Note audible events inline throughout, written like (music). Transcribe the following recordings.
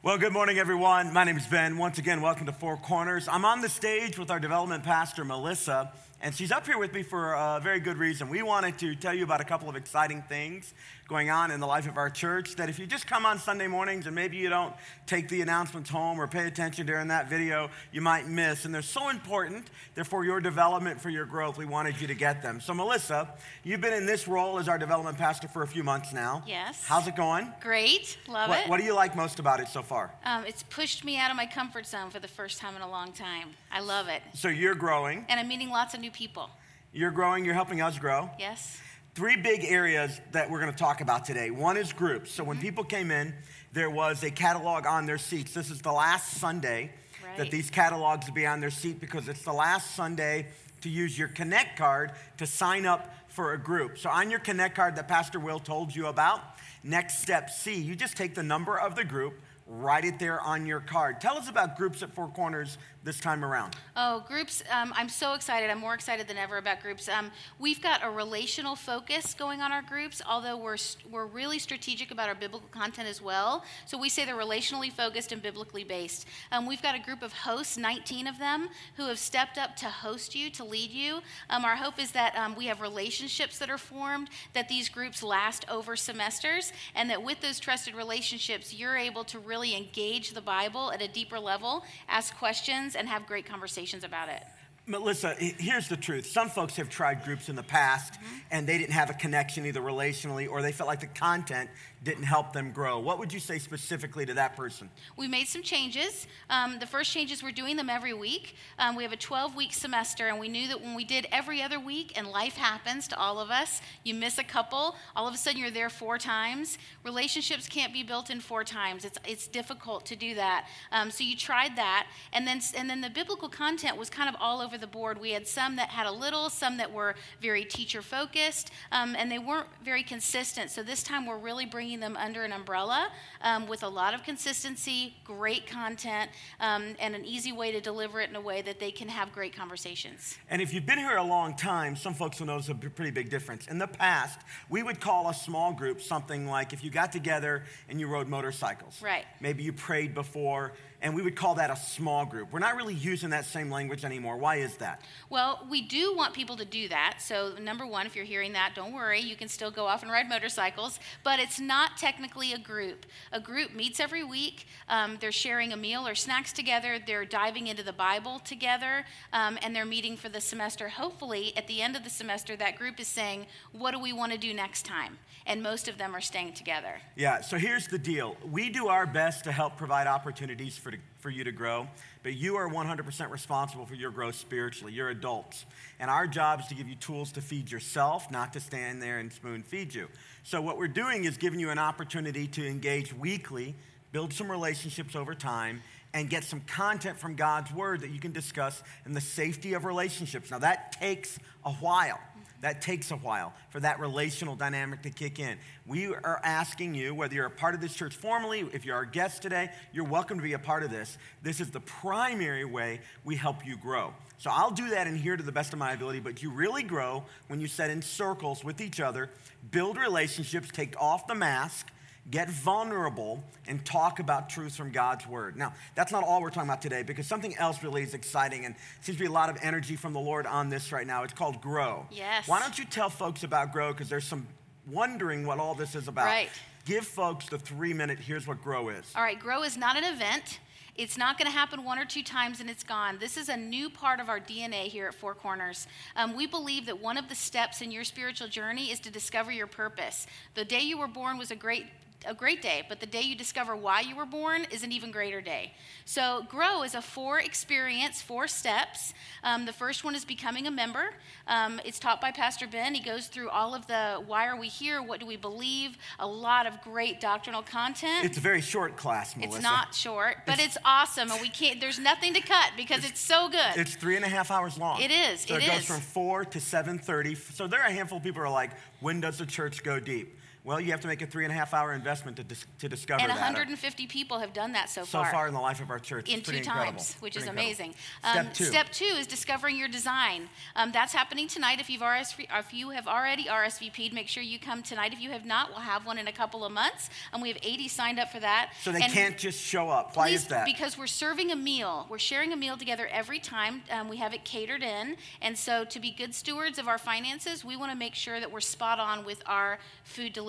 Well, good morning, everyone. My name is Ben. Once again, welcome to Four Corners. I'm on the stage with our development pastor, Melissa, and she's up here with me for a very good reason. We wanted to tell you about a couple of exciting things going on in the life of our church that if you just come on Sunday mornings and maybe you don't take the announcements home or pay attention during that video, you might miss. And they're so important. They're for your development, for your growth. We wanted you to get them. So, Melissa, you've been in this role as our development pastor for a few months now. Yes. How's it going? Great. Love what, it. What do you like most about it so far? Um, it's pushed me out of my comfort zone for the first time in a long time. I love it. So, you're growing. And I'm meeting lots of new people. You're growing, you're helping us grow. Yes. Three big areas that we're going to talk about today. One is groups. So when Mm-hmm. people came in, there was a catalog on their seats. This is the last Sunday that these catalogs will be on their seat because it's the last Sunday to use your Connect card to sign up for a group. So on your Connect card that Pastor Will told you about, next step C, you just take the number of the group, write it there on your card. Tell us about groups at Four Corners this time around. Oh, groups. Um, I'm so excited. I'm more excited than ever about groups. Um, we've got a relational focus going on our groups, although we're, we're really strategic about our biblical content as well. So we say they're relationally focused and biblically based. Um, we've got a group of hosts, 19 of them, who have stepped up to host you, to lead you. Um, our hope is that um, we have relationships that are formed, that these groups last over semesters, and that with those trusted relationships, you're able to really engage the Bible at a deeper level, ask questions, and have great conversations about it. Melissa, here's the truth. Some folks have tried groups in the past mm-hmm. and they didn't have a connection either relationally or they felt like the content didn't help them grow. What would you say specifically to that person? We made some changes. Um, the first changes, we're doing them every week. Um, we have a 12 week semester, and we knew that when we did every other week, and life happens to all of us, you miss a couple, all of a sudden you're there four times. Relationships can't be built in four times, it's, it's difficult to do that. Um, so you tried that, and then, and then the biblical content was kind of all over the board. We had some that had a little, some that were very teacher focused, um, and they weren't very consistent. So this time we're really bringing them under an umbrella um, with a lot of consistency, great content, um, and an easy way to deliver it in a way that they can have great conversations. And if you've been here a long time, some folks will notice a pretty big difference. In the past, we would call a small group something like if you got together and you rode motorcycles. Right. Maybe you prayed before, and we would call that a small group. We're not really using that same language anymore. Why is that? Well, we do want people to do that. So, number one, if you're hearing that, don't worry. You can still go off and ride motorcycles, but it's not technically a group. A group meets every week. Um, they're sharing a meal or snacks together. They're diving into the Bible together, um, and they're meeting for the semester. Hopefully, at the end of the semester, that group is saying, What do we want to do next time? And most of them are staying together. Yeah, so here's the deal. We do our best to help provide opportunities for, for you to grow, but you are 100% responsible for your growth spiritually. You're adults. And our job is to give you tools to feed yourself, not to stand there and spoon feed you. So, what we're doing is giving you an opportunity to engage weekly, build some relationships over time, and get some content from God's Word that you can discuss in the safety of relationships. Now, that takes a while. That takes a while for that relational dynamic to kick in. We are asking you, whether you're a part of this church formally, if you're our guest today, you're welcome to be a part of this. This is the primary way we help you grow. So I'll do that in here to the best of my ability, but you really grow when you set in circles with each other, build relationships, take off the mask, get vulnerable, and talk about truths from God's word. Now, that's not all we're talking about today because something else really is exciting and seems to be a lot of energy from the Lord on this right now. It's called Grow. Yes. Why don't you tell folks about Grow because there's some wondering what all this is about. Right. Give folks the three minute, here's what Grow is. All right, grow is not an event. It's not going to happen one or two times and it's gone. This is a new part of our DNA here at Four Corners. Um, we believe that one of the steps in your spiritual journey is to discover your purpose. The day you were born was a great a great day, but the day you discover why you were born is an even greater day. So, grow is a four experience, four steps. Um, the first one is becoming a member. Um, it's taught by Pastor Ben. He goes through all of the why are we here, what do we believe, a lot of great doctrinal content. It's a very short class, Melissa. It's not short, but it's, awesome, and we can't. There's nothing to cut because it's, so good. It's three and a half hours long. It is, So it it, goes is. from four to seven thirty. So there are a handful of people who are like, "When does the church go deep?" Well, you have to make a three and a half hour investment to, dis- to discover that. And 150 people have done that so, so far. So far in the life of our church. in two incredible. times, which Pretty is amazing. Step Um, two. step two is discovering your design. Um, that's happening tonight. If you've RSV, if you have already RSVP'd, make sure you come tonight. If you have not, we'll have one in a couple of months, and we have 80 signed up for that. So they And can't just show up. Why is that? Because we're serving a meal. We're sharing a meal together every time. Um, we have it catered in, and so to be good stewards of our finances, we want to make sure that we're spot on with our food delivery,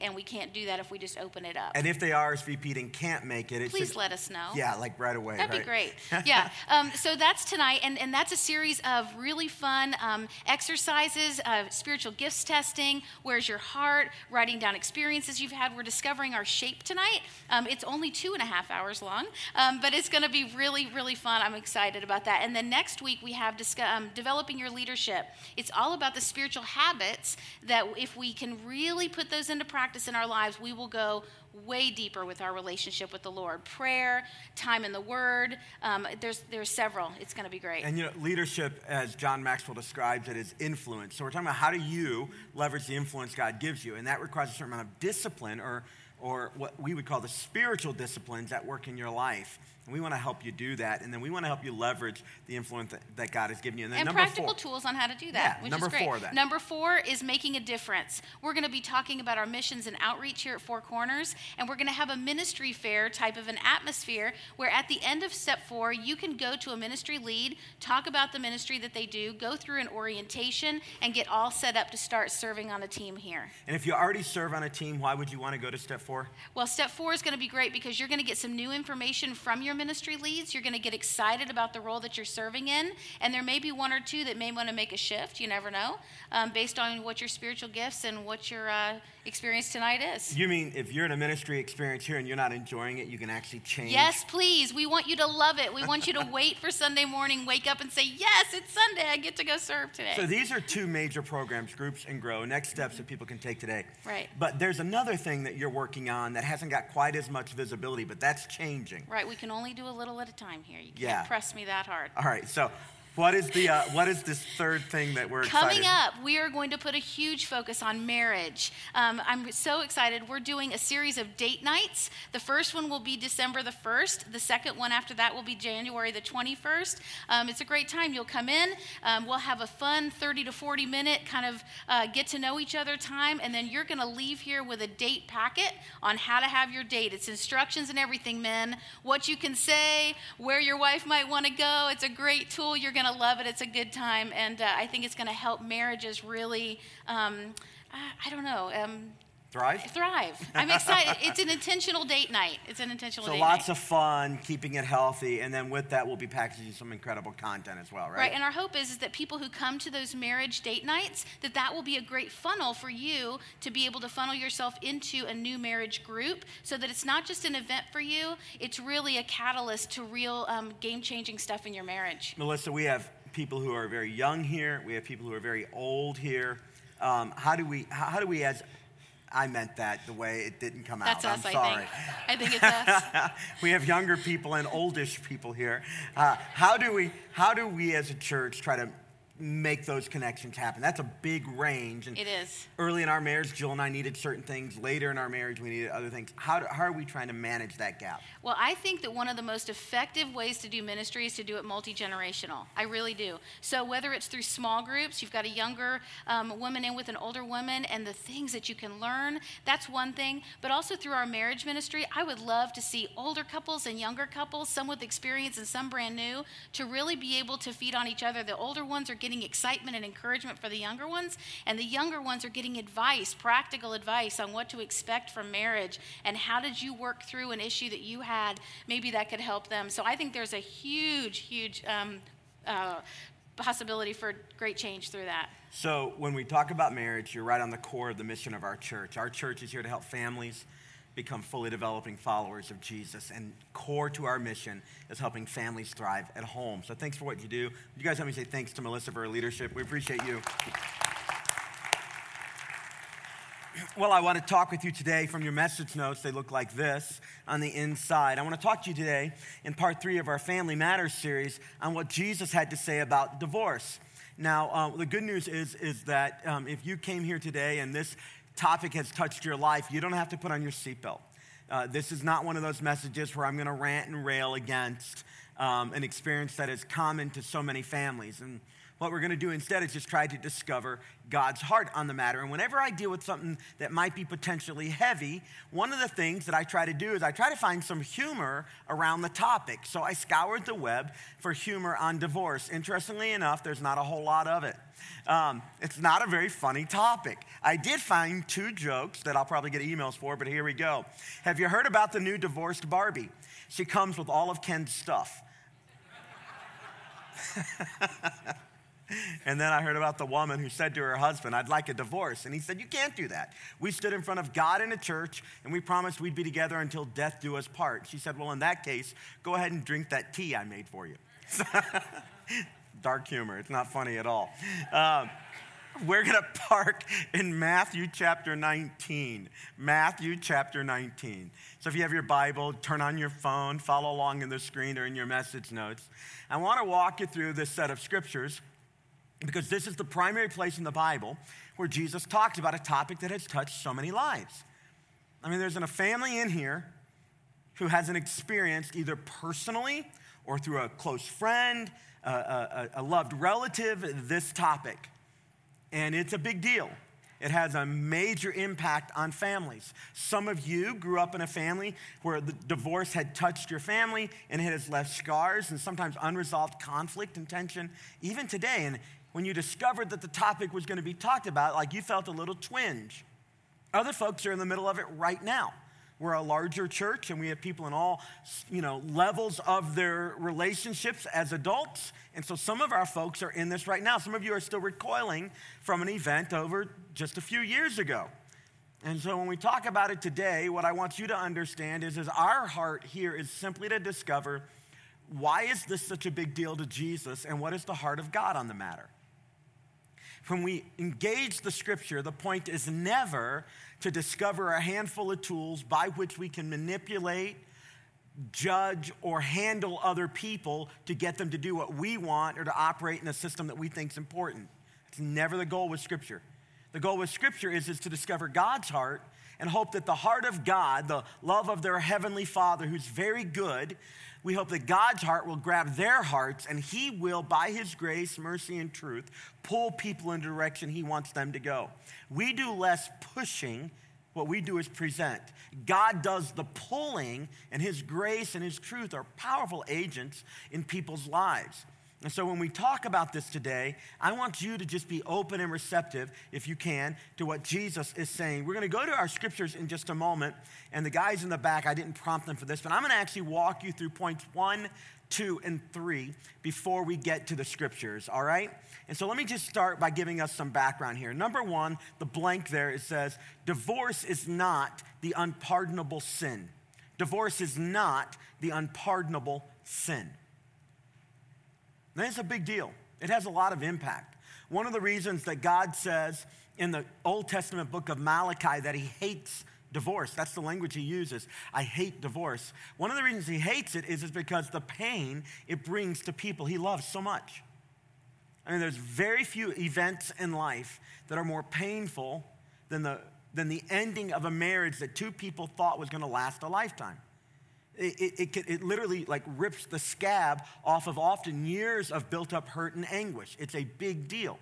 and we can't do that if we just open it up. and if they RSVP'd and can't make it, Please let us know. Yeah, like right away. That'd be great. (laughs) Yeah. Um, so that's tonight, and, and that's a series of really fun um, exercises, uh, spiritual gifts testing. Where's your heart? Writing down experiences you've had. We're discovering our shape tonight. Um, it's only two and a half hours long, um, but it's going to be really, really fun. I'm excited about that. And then next week we have discuss, um, developing your leadership. It's all about the spiritual habits that if we can really put those into practice in our lives, we will go way deeper with our relationship with the Lord. Prayer, time in the Word. Um, there's there's several. It's going to be great. And you know, leadership, as John Maxwell describes it, is influence. So we're talking about how do you leverage the influence God gives you, and that requires a certain amount of discipline, or or what we would call the spiritual disciplines that work in your life. And we want to help you do that, and then we want to help you leverage the influence that, that God has given you. And then and practical four, tools on how to do that, Yeah, which number is great. four then. Number four is making a difference. We're going to be talking about our missions and outreach here at Four Corners, and we're going to have a ministry fair type of an atmosphere where at the end of step four, you can go to a ministry lead, talk about the ministry that they do, go through an orientation, and get all set up to start serving on a team here. and if you already serve on a team, why would you want to go to step four? Well, step four is going to be great because you're going to get some new information from your ministry leads. You're going to get excited about the role that you're serving in. And there may be one or two that may want to make a shift. You never know, um, based on what your spiritual gifts and what your uh, experience tonight is. You mean if you're in a ministry experience here and you're not enjoying it, you can actually change? Yes, please. We want you to love it. We want you to (laughs) wait for Sunday morning, wake up and say, Yes, it's Sunday. I get to go serve today. So these are two major programs, Groups and Grow, next steps that people can take today. Right. But there's another thing that you're working on that hasn't got quite as much visibility, but that's changing. right. We can only do a little at a time here. You can't Yeah. press me that hard. All right. So what is the uh, what is this third thing that we're Coming excited? up, we are going to put a huge focus on marriage. Um, I'm so excited. We're doing a series of date nights. The first one will be December the 1st. The second one after that will be January the 21st. Um, it's a great time. You'll come in. Um, we'll have a fun 30 to 40 minute kind of uh, get to know each other time, and then you're going to leave here with a date packet on how to have your date. It's instructions and everything, men. What you can say, where your wife might want to go. It's a great tool. You're going to love it. It's a good time, and uh, I think it's going to help marriages really. Um, I, I don't know. Um, Thrive. thrive. I'm excited. it's an intentional date night. It's an intentional date night. So date lots night. of fun, keeping it healthy, and then with that, we'll be packaging some incredible content as well, right? Right, and our hope is, is that people who come to those marriage date nights, that that will be a great funnel for you to be able to funnel yourself into a new marriage group, so that it's not just an event for you; it's really a catalyst to real um, game-changing stuff in your marriage. Melissa, we have people who are very young here. We have people who are very old here. Um, how do we? How, how do we as I meant that the way it didn't come That's out. us, I'm I sorry. think. I think it's us. (laughs) we have younger people and oldish people here. Uh, how do we? How do we as a church try to make those connections happen? That's a big range. And It is. Early in our marriage, Jill and I needed certain things. Later in our marriage, we needed other things. How, do, how are we trying to manage that gap? Well, I think that one of the most effective ways to do ministry is to do it multi generational. I really do. So, whether it's through small groups, you've got a younger um, woman in with an older woman, and the things that you can learn, that's one thing. But also through our marriage ministry, I would love to see older couples and younger couples, some with experience and some brand new, to really be able to feed on each other. The older ones are getting excitement and encouragement for the younger ones, and the younger ones are getting advice, practical advice on what to expect from marriage and how did you work through an issue that you had. Maybe that could help them. So I think there's a huge, huge um, uh, possibility for great change through that. So, when we talk about marriage, you're right on the core of the mission of our church. Our church is here to help families become fully developing followers of Jesus. And core to our mission is helping families thrive at home. So, thanks for what you do. You guys help me say thanks to Melissa for her leadership? We appreciate you. Well, I want to talk with you today from your message notes. They look like this on the inside. I want to talk to you today in part three of our Family Matters series on what Jesus had to say about divorce. Now, uh, the good news is, is that um, if you came here today and this topic has touched your life, you don't have to put on your seatbelt. Uh, this is not one of those messages where I'm going to rant and rail against um, an experience that is common to so many families. And what we're going to do instead is just try to discover God's heart on the matter. And whenever I deal with something that might be potentially heavy, one of the things that I try to do is I try to find some humor around the topic. So I scoured the web for humor on divorce. Interestingly enough, there's not a whole lot of it. Um, it's not a very funny topic. I did find two jokes that I'll probably get emails for, but here we go. Have you heard about the new divorced Barbie? She comes with all of Ken's stuff. (laughs) and then I heard about the woman who said to her husband, I'd like a divorce. And he said, You can't do that. We stood in front of God in a church and we promised we'd be together until death do us part. She said, Well, in that case, go ahead and drink that tea I made for you. (laughs) dark humor. It's not funny at all. Um, we're going to park in Matthew chapter 19. Matthew chapter 19. So if you have your Bible, turn on your phone, follow along in the screen or in your message notes. I want to walk you through this set of scriptures because this is the primary place in the Bible where Jesus talks about a topic that has touched so many lives. I mean, there's a family in here who hasn't experienced either personally or through a close friend, a, a, a loved relative, this topic. And it's a big deal. It has a major impact on families. Some of you grew up in a family where the divorce had touched your family and it has left scars and sometimes unresolved conflict and tension, even today. And when you discovered that the topic was going to be talked about, like you felt a little twinge. Other folks are in the middle of it right now. We're a larger church and we have people in all, you know, levels of their relationships as adults. And so some of our folks are in this right now. Some of you are still recoiling from an event over just a few years ago. And so when we talk about it today, what I want you to understand is, is our heart here is simply to discover why is this such a big deal to Jesus and what is the heart of God on the matter? When we engage the scripture, the point is never to discover a handful of tools by which we can manipulate, judge, or handle other people to get them to do what we want or to operate in a system that we think is important. It's never the goal with Scripture. The goal with Scripture is, is to discover God's heart and hope that the heart of God, the love of their heavenly Father, who's very good, we hope that God's heart will grab their hearts and He will, by His grace, mercy, and truth, pull people in the direction He wants them to go. We do less pushing, what we do is present. God does the pulling, and His grace and His truth are powerful agents in people's lives. And so when we talk about this today, I want you to just be open and receptive, if you can, to what Jesus is saying. We're going to go to our scriptures in just a moment. And the guys in the back, I didn't prompt them for this, but I'm going to actually walk you through points one, two, and three before we get to the scriptures, all right? And so let me just start by giving us some background here. Number one, the blank there, it says, divorce is not the unpardonable sin. Divorce is not the unpardonable sin. That's a big deal. It has a lot of impact. One of the reasons that God says in the Old Testament book of Malachi that he hates divorce, that's the language he uses. I hate divorce. One of the reasons he hates it is, is because the pain it brings to people he loves so much. I mean, there's very few events in life that are more painful than the, than the ending of a marriage that two people thought was going to last a lifetime. It, it, it, literally like rips the scab off of often years of built up hurt and anguish. It's a big deal.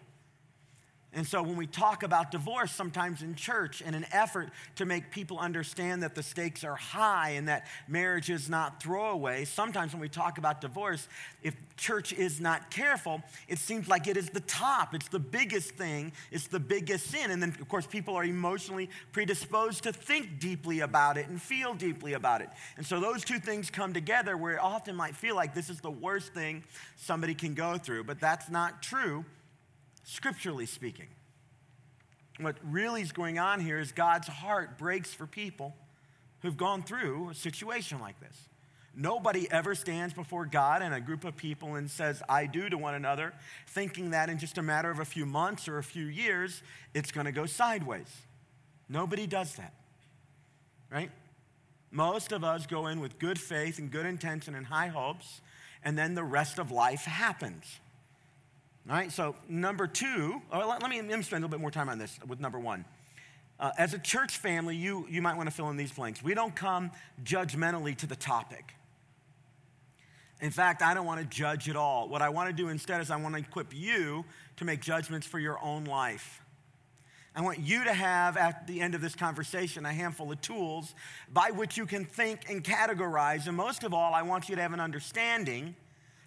And so when we talk about divorce, sometimes in church, in an effort to make people understand that the stakes are high and that marriage is not throwaway, sometimes when we talk about divorce, if church is not careful, it seems like it is the top. It's the biggest thing, it's the biggest sin. And then, of course, people are emotionally predisposed to think deeply about it and feel deeply about it. And so those two things come together where it often might feel like this is the worst thing somebody can go through, but that's not true scripturally speaking. What really is going on here is God's heart breaks for people who've gone through a situation like this. Nobody ever stands before God and a group of people and says, I do to one another, thinking that in just a matter of a few months or a few years, it's going to go sideways. Nobody does that, right? Most of us go in with good faith and good intention and high hopes, and then the rest of life happens. All right, so number two, oh, let, me, let me spend a little bit more time on this with number one. Uh, as a church family, you, you might want to fill in these blanks. We don't come judgmentally to the topic. In fact, I don't want to judge at all. What I want to do instead is I want to equip you to make judgments for your own life. I want you to have, at the end of this conversation, a handful of tools by which you can think and categorize. And most of all, I want you to have an understanding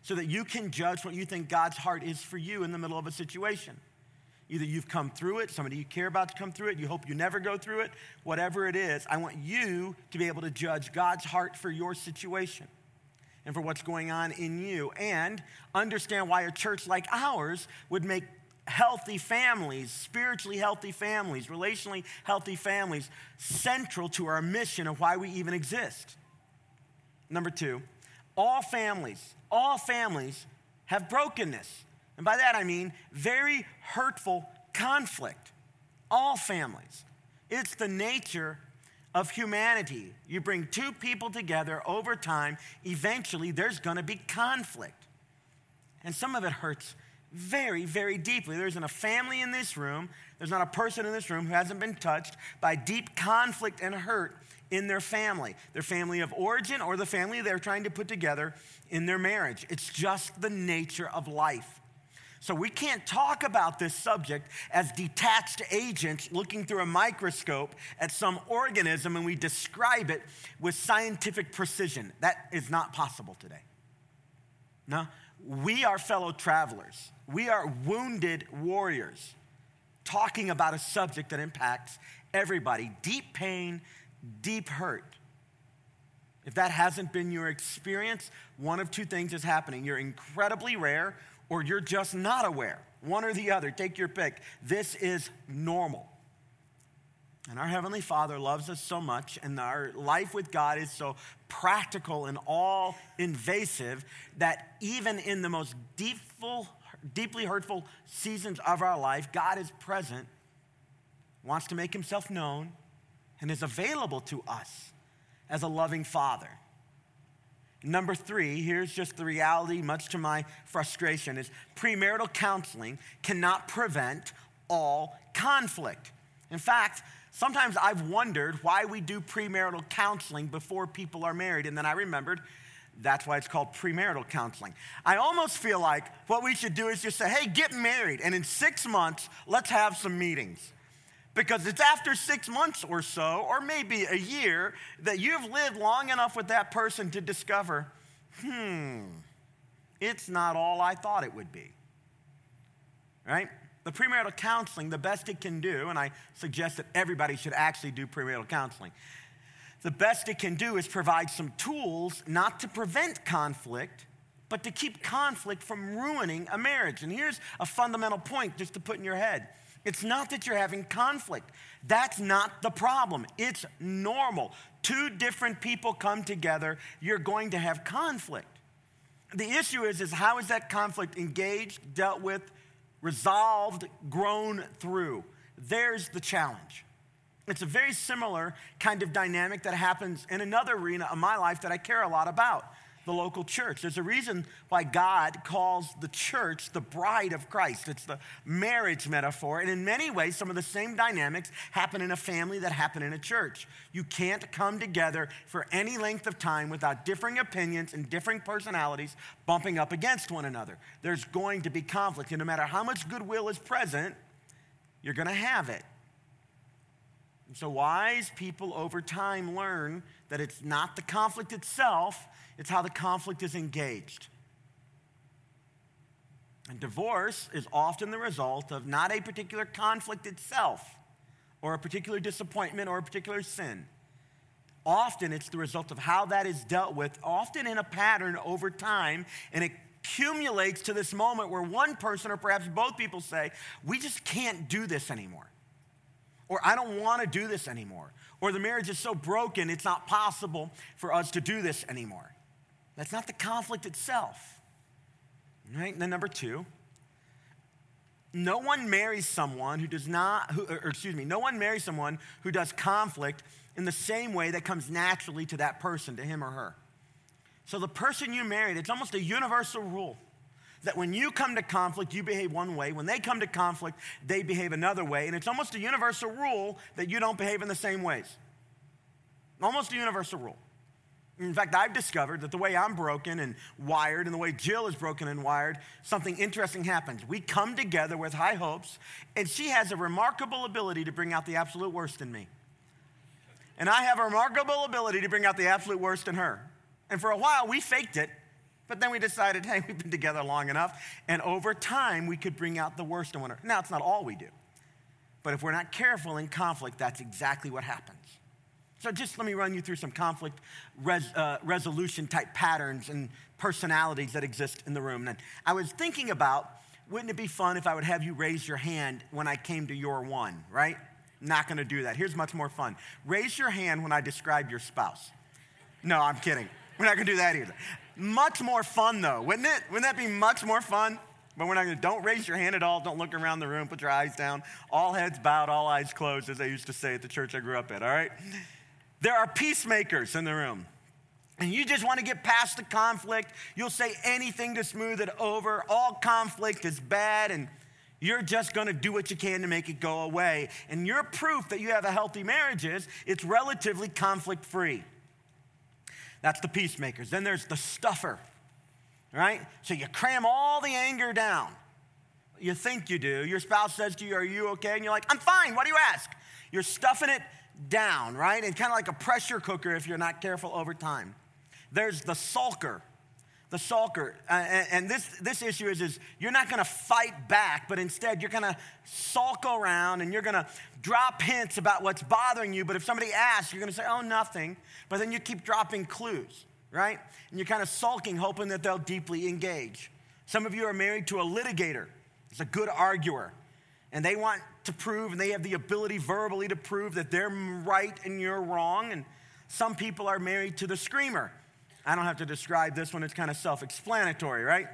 so that you can judge what you think God's heart is for you in the middle of a situation. Either you've come through it, somebody you care about to come through it, you hope you never go through it, whatever it is, I want you to be able to judge God's heart for your situation and for what's going on in you, and understand why a church like ours would make healthy families, spiritually healthy families, relationally healthy families, central to our mission of why we even exist. Number two, all families, all families have brokenness. And by that I mean very hurtful conflict. All families. It's the nature of humanity. You bring two people together over time, eventually there's gonna be conflict. And some of it hurts very, very deeply. There isn't a family in this room, there's not a person in this room who hasn't been touched by deep conflict and hurt in their family, their family of origin or the family they're trying to put together in their marriage. It's just the nature of life. So we can't talk about this subject as detached agents looking through a microscope at some organism and we describe it with scientific precision. That is not possible today. No, we are fellow travelers. We are wounded warriors talking about a subject that impacts everybody deep pain, deep hurt. If that hasn't been your experience, one of two things is happening. You're incredibly rare, or you're just not aware. One or the other, take your pick. This is normal. And our Heavenly Father loves us so much, and our life with God is so practical and all invasive that even in the most deepful, deeply hurtful seasons of our life, God is present, wants to make Himself known, and is available to us as a loving Father. Number three, here's just the reality, much to my frustration, is premarital counseling cannot prevent all conflict. In fact, sometimes I've wondered why we do premarital counseling before people are married, and then I remembered that's why it's called premarital counseling. I almost feel like what we should do is just say, hey, get married, and in six months, let's have some meetings. Because it's after six months or so, or maybe a year, that you've lived long enough with that person to discover, hmm, it's not all I thought it would be. Right? The premarital counseling, the best it can do, and I suggest that everybody should actually do premarital counseling. The best it can do is provide some tools not to prevent conflict, but to keep conflict from ruining a marriage. And here's a fundamental point just to put in your head it's not that you're having conflict. That's not the problem. It's normal. Two different people come together, you're going to have conflict. The issue is, is how is that conflict engaged, dealt with, resolved, grown through? There's the challenge. It's a very similar kind of dynamic that happens in another arena of my life that I care a lot about the local church. There's a reason why God calls the church the bride of Christ. It's the marriage metaphor. And in many ways, some of the same dynamics happen in a family that happen in a church. You can't come together for any length of time without differing opinions and differing personalities bumping up against one another. There's going to be conflict. And no matter how much goodwill is present, you're going to have it. so, wise people over time learn that it's not the conflict itself, it's how the conflict is engaged. And divorce is often the result of not a particular conflict itself, or a particular disappointment, or a particular sin. Often it's the result of how that is dealt with, often in a pattern over time, and it accumulates to this moment where one person, or perhaps both people, say, We just can't do this anymore. Or I don't want to do this anymore. Or the marriage is so broken, it's not possible for us to do this anymore. That's not the conflict itself. Right? And then number two, no one marries someone who does not, who, or excuse me, no one marries someone who does conflict in the same way that comes naturally to that person, to him or her. So the person you married, it's almost a universal rule that when you come to conflict, you behave one way. When they come to conflict, they behave another way. And it's almost a universal rule that you don't behave in the same ways. Almost a universal rule. In fact, I've discovered that the way I'm broken and wired and the way Jill is broken and wired, something interesting happens. We come together with high hopes, and she has a remarkable ability to bring out the absolute worst in me. And I have a remarkable ability to bring out the absolute worst in her. And for a while, we faked it, but then we decided, hey, we've been together long enough, and over time, we could bring out the worst in one another. Now, it's not all we do, but if we're not careful in conflict, that's exactly what happens. So, just let me run you through some conflict res, uh, resolution type patterns and personalities that exist in the room. And I was thinking about wouldn't it be fun if I would have you raise your hand when I came to your one, right? Not gonna do that. Here's much more fun raise your hand when I describe your spouse. No, I'm kidding. We're not gonna do that either. Much more fun though, wouldn't it? Wouldn't that be much more fun? But we're not gonna, don't raise your hand at all. Don't look around the room. Put your eyes down. All heads bowed, all eyes closed, as they used to say at the church I grew up at, all right? There are peacemakers in the room. And you just want to get past the conflict. You'll say anything to smooth it over. All conflict is bad, and you're just going to do what you can to make it go away. And your proof that you have a healthy marriage is it's relatively conflict free. That's the peacemakers. Then there's the stuffer, right? So you cram all the anger down. You think you do. Your spouse says to you, Are you okay? And you're like, I'm fine. What do you ask? You're stuffing it down, right? And kind of like a pressure cooker if you're not careful over time. There's the sulker. The sulker. Uh, and, and, this, this issue is, is you're not to fight back, but instead you're to sulk around and you're to drop hints about what's bothering you. But if somebody asks, you're to say, oh, nothing. But then you keep dropping clues, right? And you're kind of sulking, hoping that they'll deeply engage. Some of you are married to a litigator, it's a good arguer and they want to prove, and they have the ability verbally to prove that they're right and you're wrong. And some people are married to the screamer. I don't have to describe this one, it's kind of self explanatory, right?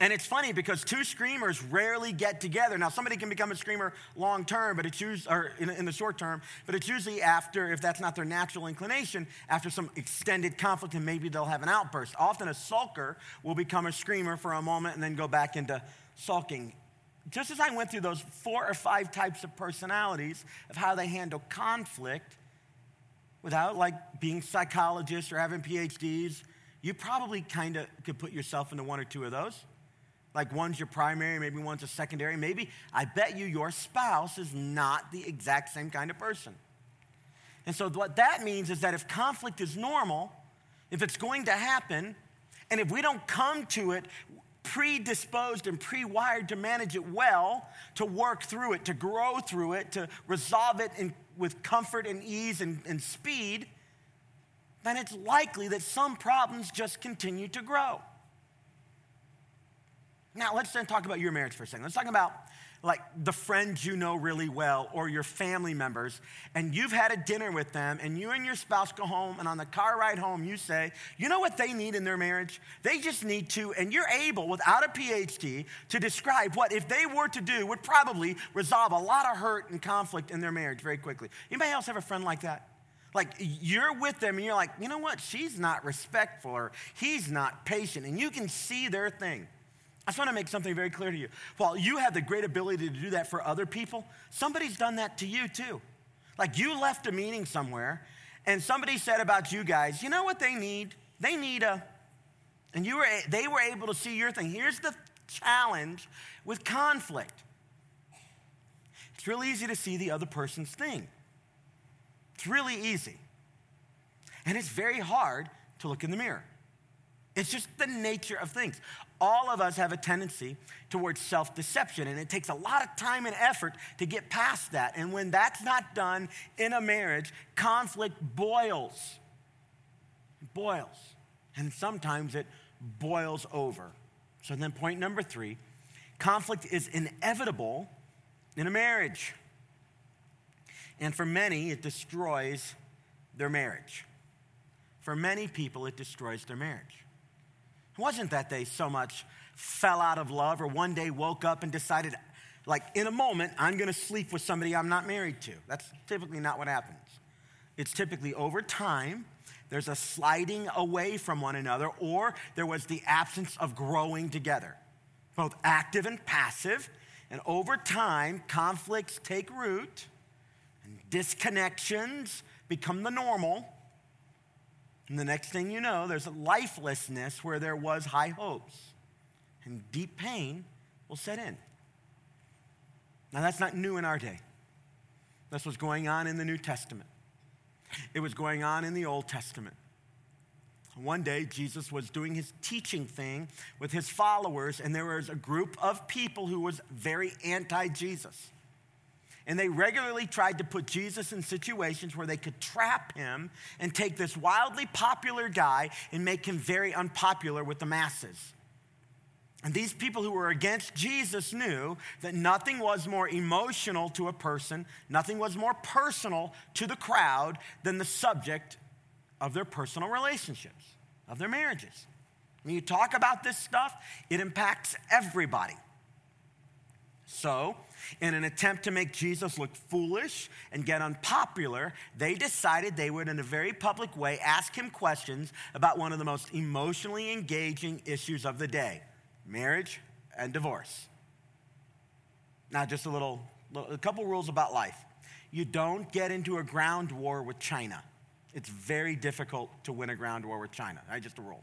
And it's funny because two screamers rarely get together. Now, somebody can become a screamer long term, but it's usually, or in, in, the short term, but it's usually after, if that's not their natural inclination, after some extended conflict and maybe they'll have an outburst. Often a sulker will become a screamer for a moment and then go back into sulking just as I went through those four or five types of personalities of how they handle conflict without like being psychologists or having PhDs, you probably kind of could put yourself into one or two of those. Like one's your primary, maybe one's a secondary. Maybe I bet you your spouse is not the exact same kind of person. And so what that means is that if conflict is normal, if it's going to happen, and if we don't come to it predisposed and pre wired to manage it well, to work through it, to grow through it, to resolve it in, with comfort and ease and, and speed, then it's likely that some problems just continue to grow. Now, let's then talk about your marriage for a second. Let's talk about like the friends you know really well or your family members, and you've had a dinner with them, and you and your spouse go home, and on the car ride home, you say, You know what they need in their marriage? They just need to, and you're able, without a PhD, to describe what, if they were to do, would probably resolve a lot of hurt and conflict in their marriage very quickly. Anybody else have a friend like that? Like you're with them and you're like, you know what? She's not respectful or he's not patient, and you can see their thing. I just want to make something very clear to you. While you have the great ability to do that for other people, somebody's done that to you too. Like you left a meeting somewhere and somebody said about you guys, you know what they need? They need a, and you were, they were able to see your thing. Here's the challenge with conflict it's really easy to see the other person's thing. It's really easy. And it's very hard to look in the mirror. It's just the nature of things all of us have a tendency towards self deception, and it takes a lot of time and effort to get past that. And when that's not done in a marriage, conflict boils. It boils. And sometimes it boils over. So then, point number three conflict is inevitable in a marriage. And for many, it destroys their marriage. For many people, it destroys their marriage. It wasn't that they so much fell out of love or one day woke up and decided, like, in a moment, I'm going to sleep with somebody I'm not married to. That's typically not what happens. It's typically over time there's a sliding away from one another, or there was the absence of growing together, both active and passive. And over time, conflicts take root and disconnections become the normal. And the next thing you know, there's a lifelessness where there was high hopes, and deep pain will set in. Now, that's not new in our day. That's what's going on in the New Testament. It was going on in the Old Testament. One day, Jesus was doing his teaching thing with his followers, and there was a group of people who was very anti Jesus. And they regularly tried to put Jesus in situations where they could trap him and take this wildly popular guy and make him very unpopular with the masses. And these people who were against Jesus knew that nothing was more emotional to a person, nothing was more personal to the crowd than the subject of their personal relationships, of their marriages. When you talk about this stuff, it impacts everybody. So, in an attempt to make Jesus look foolish and get unpopular, they decided they would, in a very public way, ask him questions about one of the most emotionally engaging issues of the day marriage and divorce. Now, just a little, a couple rules about life. You don't get into a ground war with China. It's very difficult to win a ground war with China, right? Just a rule.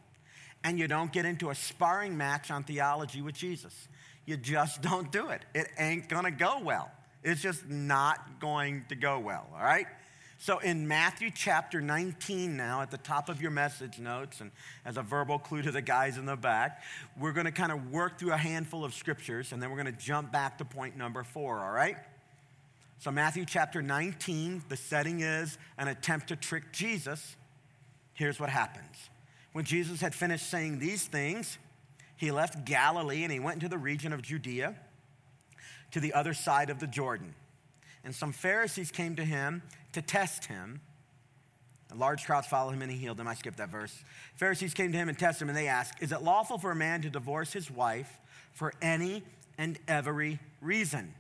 And you don't get into a sparring match on theology with Jesus. You just don't do it. It ain't gonna go well. It's just not going to go well, all right? So in Matthew chapter 19 now, at the top of your message notes, and as a verbal clue to the guys in the back, we're going to kind of work through a handful of scriptures, and then we're going to jump back to point number four, all right? So, Matthew chapter 19, the setting is an attempt to trick Jesus. Here's what happens. When Jesus had finished saying these things, he left Galilee and he went into the region of Judea to the other side of the Jordan. And some Pharisees came to him to test him. Large crowds followed him and he healed them. I skipped that verse. Pharisees came to him and tested him, and they asked, Is it lawful for a man to divorce his wife for any and every reason?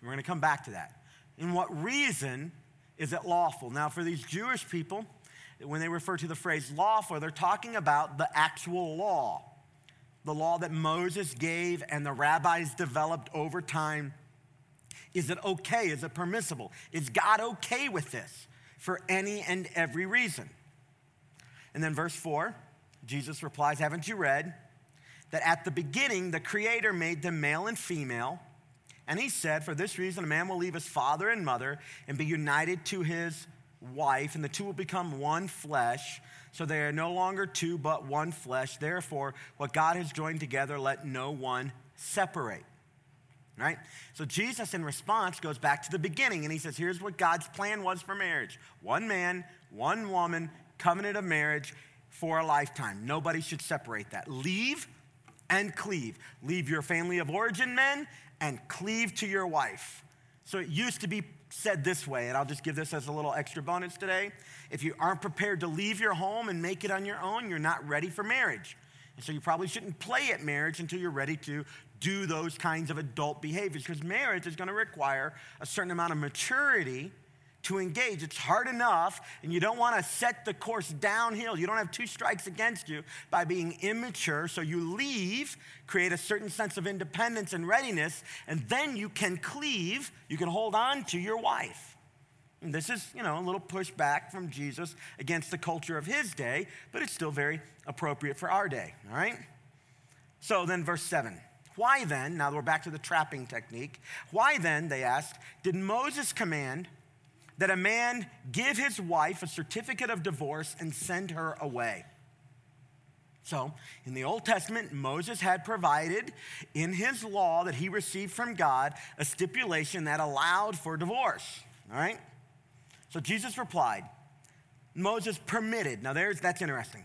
We're going to come back to that. In what reason is it lawful? Now, for these Jewish people, when they refer to the phrase lawful, they're talking about the actual law, the law that Moses gave and the rabbis developed over time is it okay? Is it permissible? Is God okay with this for any and every reason? And then, verse 4, Jesus replies, Haven't you read that at the beginning the Creator made them male and female? And he said, For this reason, a man will leave his father and mother and be united to his wife, and the two will become one flesh. So they are no longer two, but one flesh. Therefore, what God has joined together, let no one separate right? So Jesus, in response, goes back to the beginning and he says, Here's what God's plan was for marriage one man, one woman, covenant of marriage for a lifetime. Nobody should separate that. Leave and cleave. Leave your family of origin, men, and cleave to your wife. So it used to be said this way, and I'll just give this as a little extra bonus today. If you aren't prepared to leave your home and make it on your own, you're not ready for marriage. And so you probably shouldn't play at marriage until you're ready to do those kinds of adult behaviors because marriage is going to require a certain amount of maturity to engage. It's hard enough, and you don't want to set the course downhill. You don't have two strikes against you by being immature. So you leave, create a certain sense of independence and readiness, and then you can cleave, you can hold on to your wife. And this is, you know, a little pushback from Jesus against the culture of his day, but it's still very appropriate for our day, all right? So then, verse 7. Why then, now that we're back to the trapping technique, why then, they asked, did Moses command that a man give his wife a certificate of divorce and send her away? So, in the Old Testament, Moses had provided in his law that he received from God a stipulation that allowed for divorce. All right? So Jesus replied, Moses permitted. Now, there's, that's interesting.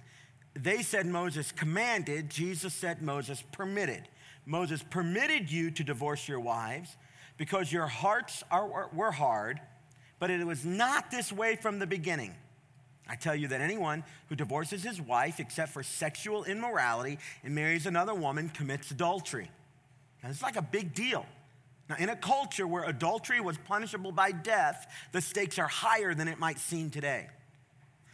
They said Moses commanded, Jesus said Moses permitted. Moses permitted you to divorce your wives because your hearts are, were hard, but it was not this way from the beginning. I tell you that anyone who divorces his wife except for sexual immorality and marries another woman commits adultery. Now, it's like a big deal. Now, in a culture where adultery was punishable by death, the stakes are higher than it might seem today.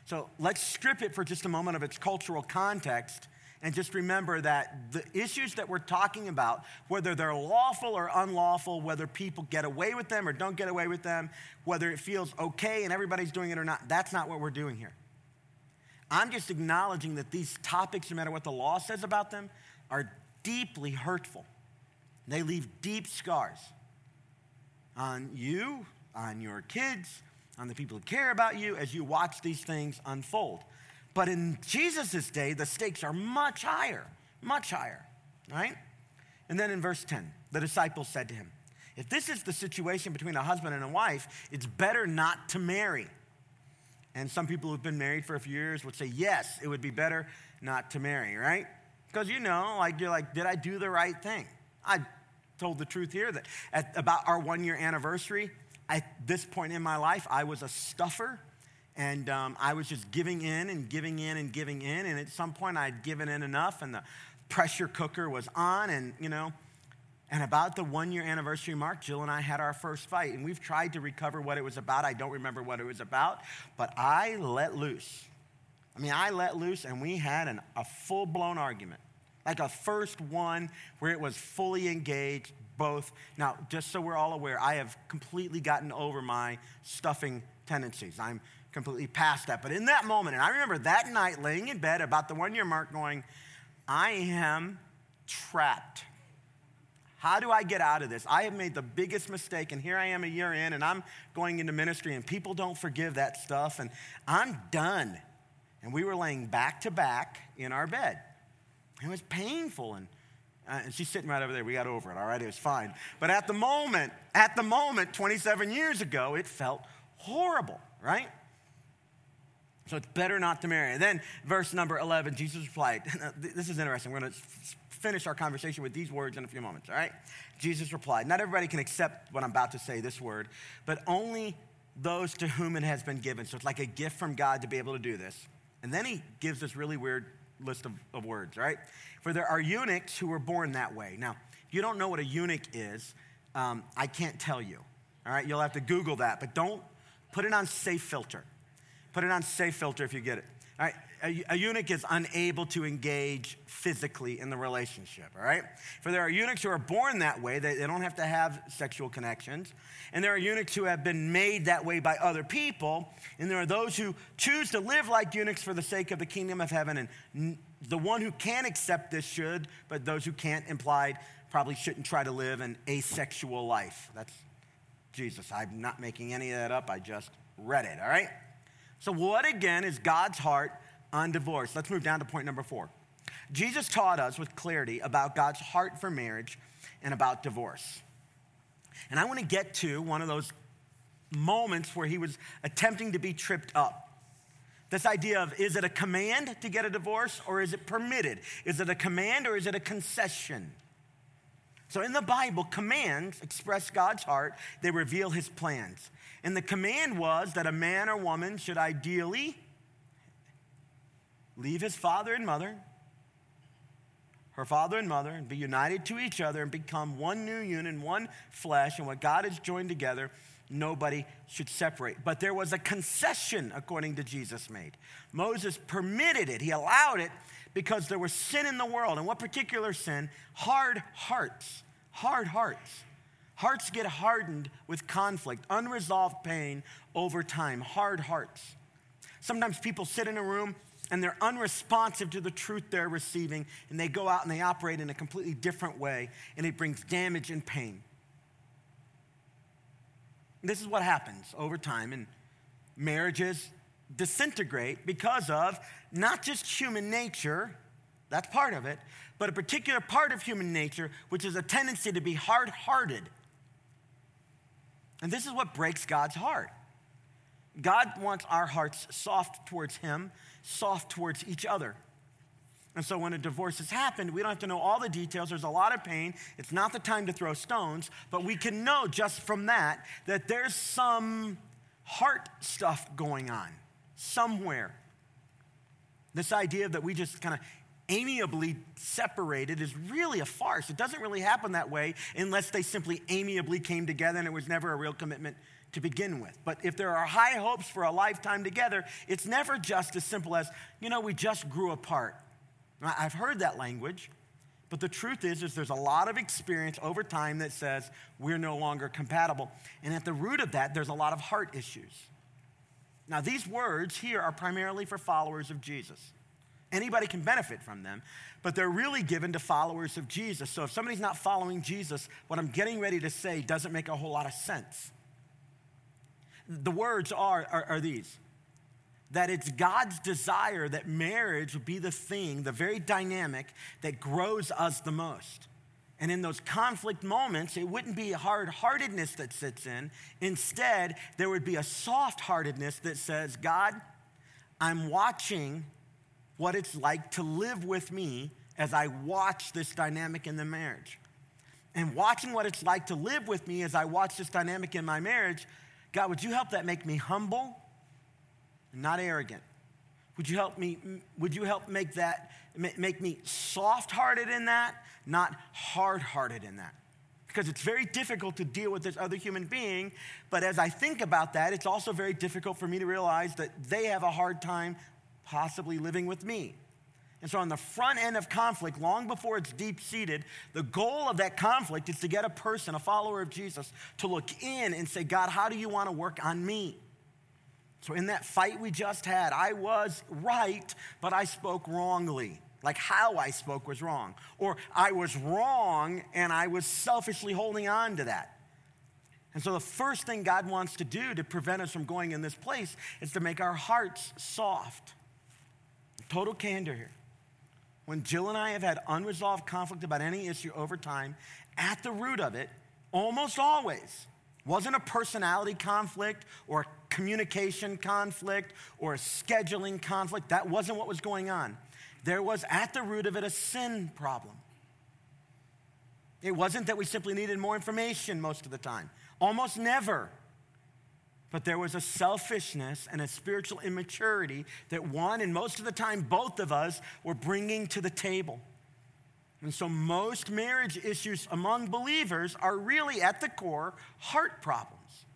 So let's strip it for just a moment of its cultural context and just remember that the issues that we're talking about, whether they're lawful or unlawful, whether people get away with them or don't get away with them, whether it feels okay and everybody's doing it or not, that's not what we're doing here. I'm just acknowledging that these topics, no matter what the law says about them, are deeply hurtful. They leave deep scars on you, on your kids, on the people who care about you as you watch these things unfold. But in Jesus' day, the stakes are much higher, much higher, right? And then in verse 10, the disciples said to him, If this is the situation between a husband and a wife, it's better not to marry. And some people who've been married for a few years would say, Yes, it would be better not to marry, right? Because you know, like you're like, did I do the right thing? I told the truth here that at about our one year anniversary, at this point in my life, I was a stuffer and um, I was just giving in and giving in and giving in. And at some point, I'd given in enough, and the pressure cooker was on. And, you know, and about the one year anniversary mark, Jill and I had our first fight. And we've tried to recover what it was about. I don't remember what it was about, but I let loose. I mean, I let loose, and we had an, a full blown argument. Like a first one where it was fully engaged, both. Now, just so we're all aware, I have completely gotten over my stuffing tendencies. I'm completely past that. But in that moment, and I remember that night laying in bed about the one year mark going, I am trapped. How do I get out of this? I have made the biggest mistake, and here I am a year in, and I'm going into ministry, and people don't forgive that stuff, and I'm done. And we were laying back to back in our bed. It was painful, and, uh, and she's sitting right over there. We got over it, all right? It was fine. But at the moment, at the moment, 27 years ago, it felt horrible, right? So it's better not to marry. And then, verse number 11, Jesus replied, (laughs) This is interesting. We're going to finish our conversation with these words in a few moments, all right? Jesus replied, Not everybody can accept what I'm about to say, this word, but only those to whom it has been given. So it's like a gift from God to be able to do this. And then he gives this really weird list of, of words, right? For there are eunuchs who were born that way. Now, if you don't know what a eunuch is, um, I can't tell you, all right? You'll have to Google that, but don't put it on safe filter. Put it on safe filter if you get it. All right, a, a, eunuch is unable to engage physically in the relationship, all right? For there are eunuchs who are born that way, they, they don't have to have sexual connections. And there are eunuchs who have been made that way by other people. And there are those who choose to live like eunuchs for the sake of the kingdom of heaven. And the one who can accept this should, but those who can't, implied, probably shouldn't try to live an asexual life. That's Jesus. I'm not making any of that up, I just read it, all right? So, what again is God's heart on divorce? Let's move down to point number four. Jesus taught us with clarity about God's heart for marriage and about divorce. And I want to get to one of those moments where he was attempting to be tripped up. This idea of is it a command to get a divorce or is it permitted? Is it a command or is it a concession? So in the Bible, commands express God's heart, they reveal his plans. And the command was that a man or woman should ideally leave his father and mother, her father and mother, and be united to each other and become one new unit, one flesh. And what God has joined together, nobody should separate. But there was a concession, according to Jesus, made. Moses permitted it, he allowed it because there was sin in the world. And what particular sin? Hard hearts. Hard hearts. Hearts get hardened with conflict, unresolved pain over time, hard hearts. Sometimes people sit in a room and they're unresponsive to the truth they're receiving, and they go out and they operate in a completely different way, and it brings damage and pain. This is what happens over time, and marriages disintegrate because of not just human nature, that's part of it, but a particular part of human nature, which is a tendency to be hard hearted and this is what breaks God's heart. God wants our hearts soft towards Him, soft towards each other. And so when a divorce has happened, we don't have to know all the details. There's a lot of pain. It's not the time to throw stones, but we can know just from that that there's some heart stuff going on somewhere. This idea that we just kind of amiably separated is really a farce. It doesn't really happen that way unless they simply amiably came together and it was never a real commitment to begin with. But if there are high hopes for a lifetime together, it's never just as simple as, you know, we just grew apart. I've heard that language, but the truth is, is there's a lot of experience over time that says we're no longer compatible. And at the root of that, there's a lot of heart issues. Now, these words here are primarily for followers of Jesus. Anybody can benefit from them, but they're really given to followers of Jesus. So if somebody's not following Jesus, what I'm getting ready to say doesn't make a whole lot of sense. The words are, are, are these that it's God's desire that marriage would be the thing, the very dynamic that grows us the most. And in those conflict moments, it wouldn't be hard heartedness that sits in. Instead, there would be a soft heartedness that says, God, I'm watching what it's like to live with me as I watch this dynamic in the marriage. And watching what it's like to live with me as I watch this dynamic in my marriage, God, would you help that make me humble and not arrogant? Would you help me, would you help make that, make me soft hearted in that, not hard hearted in that? Because it's very difficult to deal with this other human being. But as I think about that, it's also very difficult for me to realize that they have a hard time possibly living with me. And so, on the front end of conflict, long before it's deep seated, the goal of that conflict is to get a person, a follower of Jesus, to look in and say, God, how do you want to work on me? So, in that fight we just had, I was right, but I spoke wrongly. Like how I spoke was wrong. Or I was wrong and I was selfishly holding on to that. And so, the first thing God wants to do to prevent us from going in this place is to make our hearts soft. Total candor here. When Jill and I have had unresolved conflict about any issue over time, at the root of it, almost always, wasn't a personality conflict or a communication conflict or a scheduling conflict. That wasn't what was going on. There was at the root of it a sin problem. It wasn't that we simply needed more information most of the time, almost never. But there was a selfishness and a spiritual immaturity that one, and most of the time, both of us were bringing to the table. And so, most marriage issues among believers are really at the core heart problems.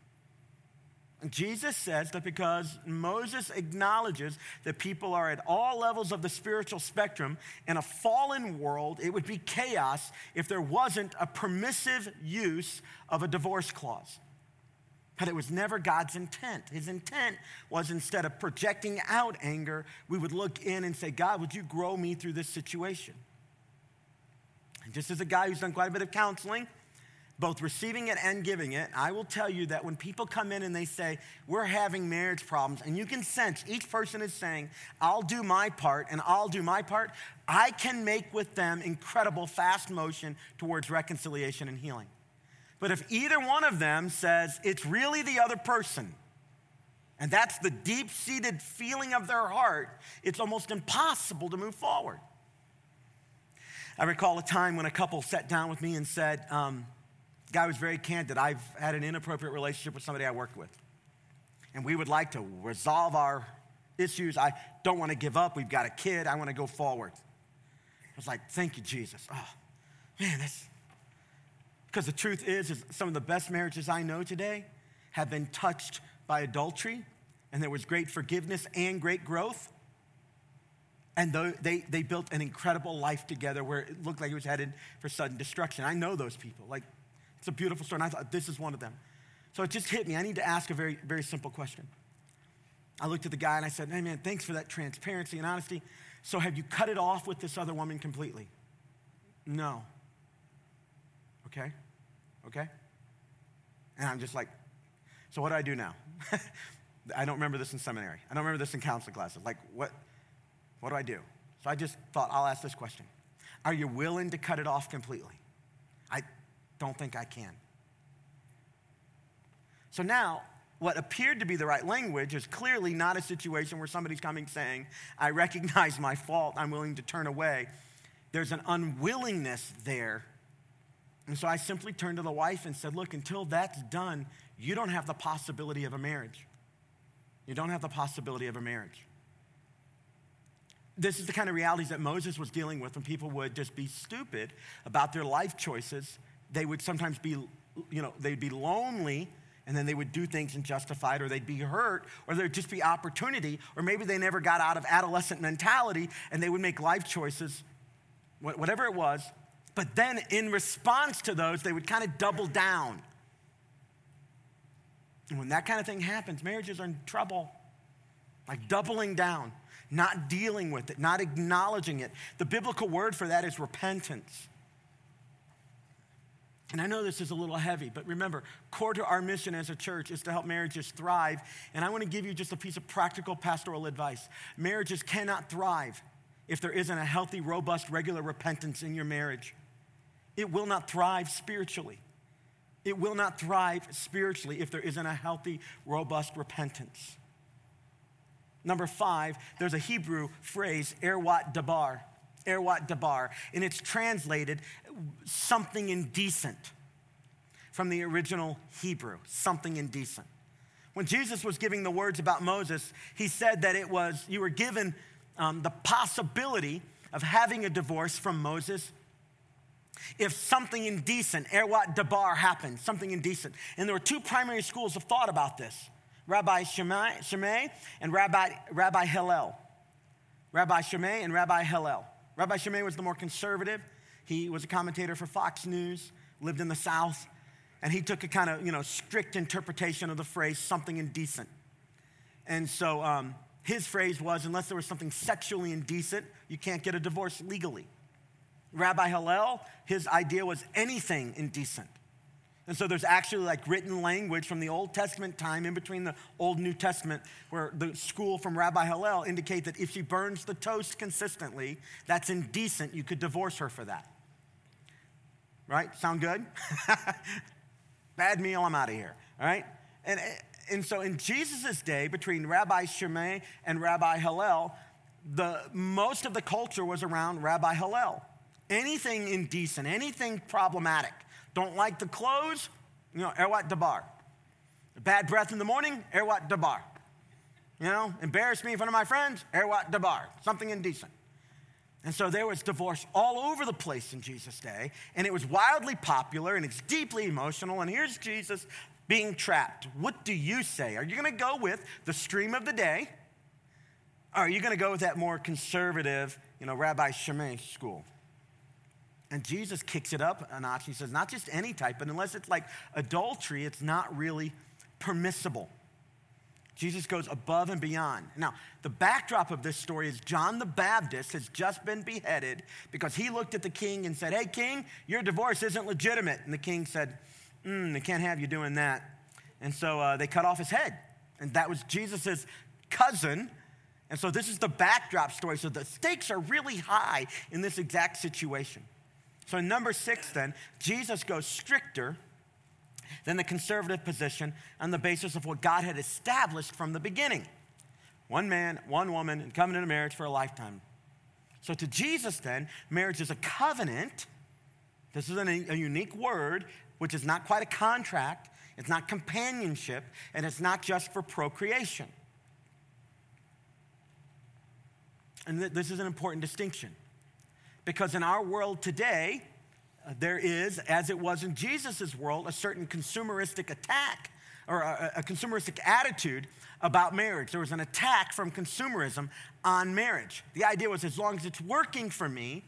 Jesus says that because Moses acknowledges that people are at all levels of the spiritual spectrum in a fallen world, it would be chaos if there wasn't a permissive use of a divorce clause. But it was never God's intent. His intent was instead of projecting out anger, we would look in and say, God, would you grow me through this situation? And just as a guy who's done quite a bit of counseling, both receiving it and giving it, I will tell you that when people come in and they say, We're having marriage problems, and you can sense each person is saying, I'll do my part and I'll do my part, I can make with them incredible fast motion towards reconciliation and healing. But if either one of them says it's really the other person, and that's the deep seated feeling of their heart, it's almost impossible to move forward. I recall a time when a couple sat down with me and said, um, guy was very candid. I've had an inappropriate relationship with somebody I worked with. And we would like to resolve our issues. I don't want to give up. We've got a kid. I want to go forward. I was like, thank you, Jesus. Oh, man, that's. Because the truth is, is, some of the best marriages I know today have been touched by adultery, and there was great forgiveness and great growth. And they, they built an incredible life together where it looked like it was headed for sudden destruction. I know those people. Like, it's a beautiful story. And I thought, this is one of them. So it just hit me. I need to ask a very, very simple question. I looked at the guy and I said, hey, man, thanks for that transparency and honesty. So have you cut it off with this other woman completely? No. Okay. Okay. And I'm just like, so what do I do now? (laughs) I don't remember this in seminary. I don't remember this in counseling classes. Like, what? What do I do? So I just thought, I'll ask this question Are you willing to cut it off completely? Don't think I can. So now, what appeared to be the right language is clearly not a situation where somebody's coming saying, I recognize my fault, I'm willing to turn away. There's an unwillingness there. And so I simply turned to the wife and said, Look, until that's done, you don't have the possibility of a marriage. You don't have the possibility of a marriage this is the kind of realities that Moses was dealing with when people would just be stupid about their life choices. They would sometimes be, you know, they'd be lonely and then they would do things it, or they'd be hurt, or there'd just be opportunity, or maybe they never got out of adolescent mentality and they would make life choices, whatever it was. But then in response to those, they would kind of double down. And when that kind of thing happens, marriages are in trouble. Like doubling down, not dealing with it, not acknowledging it. The biblical word for that is repentance. And I know this is a little heavy, but remember, core to our mission as a church is to help marriages thrive. And I want to give you just a piece of practical pastoral advice. Marriages cannot thrive if there isn't a healthy, robust, regular repentance in your marriage. It will not thrive spiritually. It will not thrive spiritually if there isn't a healthy, robust repentance. Number five, there's a Hebrew phrase, erwat dabar. Erwat dabar. And it's translated something indecent from the original Hebrew, something indecent. When Jesus was giving the words about Moses, he said that it was, you were given um, the possibility of having a divorce from Moses if something indecent, erwat dabar, happened, something indecent. And there were two primary schools of thought about this Rabbi Shammai, and Rabbi, Rabbi Hillel. Rabbi Shammai and Rabbi Hillel. Rabbi Shammai was the more conservative. He was a commentator for Fox News, lived in the South, and he took a kind of, you know, strict interpretation of the phrase something indecent. And so um, his phrase was unless there was something sexually indecent, you can't get a divorce legally. Rabbi Hillel, his idea was anything indecent. And so there's actually like written language from the Old Testament time in between the Old New Testament where the school from Rabbi Hillel indicate that if she burns the toast consistently, that's indecent. You could divorce her for that. Right? Sound good? (laughs) Bad meal, I'm out of here. All right? And, and so in Jesus' day, between Rabbi Shammai and Rabbi Hillel, the, most of the culture was around Rabbi Hillel. Anything indecent, anything problematic don't like the clothes? You know, erwat dabar. Bad breath in the morning? Erwat dabar. You know, embarrass me in front of my friends? Erwat dabar. Something indecent. And so there was divorce all over the place in Jesus' day, and it was wildly popular and it's deeply emotional. And here's Jesus being trapped. What do you say? Are you going to go with the stream of the day? Or are you going to go with that more conservative, you know, Rabbi Shammai school? And Jesus kicks it up a notch. He says, not just any type, but unless it's like adultery, it's not really permissible. Jesus goes above and beyond. Now, the backdrop of this story is John the Baptist has just been beheaded because he looked at the king and said, Hey, king, your divorce isn't legitimate. And the king said, mm, They can't have you doing that. And so uh, they cut off his head. And that was Jesus' cousin. And so this is the backdrop story. So the stakes are really high in this exact situation. So, number six, then, Jesus goes stricter than the conservative position on the basis of what God had established from the beginning one man, one woman, and coming into marriage for a lifetime. So, to Jesus, then, marriage is a covenant. This is a, a unique word, which is not quite a contract, it's not companionship, and it's not just for procreation. And th- this is an important distinction. Because in our world today, uh, there is, as it was in Jesus' world, a certain consumeristic attack or a, a, consumeristic attitude about marriage. There was an attack from consumerism on marriage. The idea was as long as it's working for me,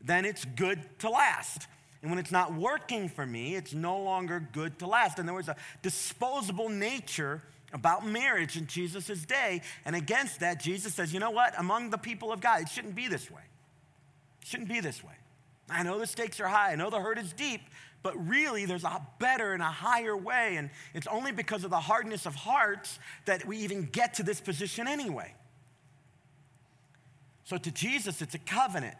then it's good to last. And when it's not working for me, it's no longer good to last. And there was a disposable nature about marriage in Jesus' day. And against that, Jesus says, you know what? Among the people of God, it shouldn't be this way. Shouldn't be this way. I know the stakes are high, I know the hurt is deep, but really there's a better and a higher way. And it's only because of the hardness of hearts that we even get to this position anyway. So to Jesus, it's a covenant.